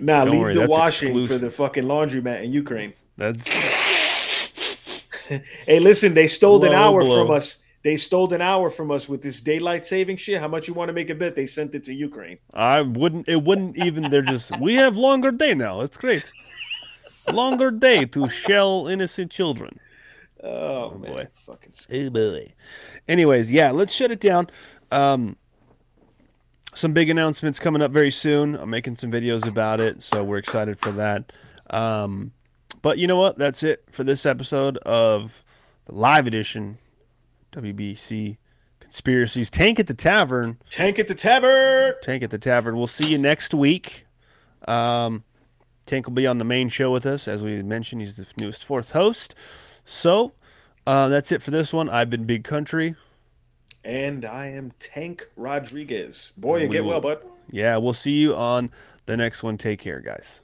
Now Don't leave worry, the that's washing for the fucking laundromat in Ukraine. That's Hey, listen, they stole an Low hour blow. from us. They stole an hour from us with this daylight saving shit. How much you want to make a bet? They sent it to Ukraine. I wouldn't. It wouldn't even. They're just. We have longer day now. It's great. Longer day to shell innocent children. Oh, man, boy. fucking. Oh boy. Anyways, yeah, let's shut it down. Um, some big announcements coming up very soon. I'm making some videos about it, so we're excited for that. Um, but you know what? That's it for this episode of the live edition WBC Conspiracies Tank at the Tavern. Tank at the tavern. Tank at the Tavern. We'll see you next week. Um, Tank will be on the main show with us. As we mentioned, he's the newest fourth host. So uh, that's it for this one. I've been Big Country. And I am Tank Rodriguez. Boy, you We get well, will- bud. Yeah, we'll see you on the next one. Take care, guys.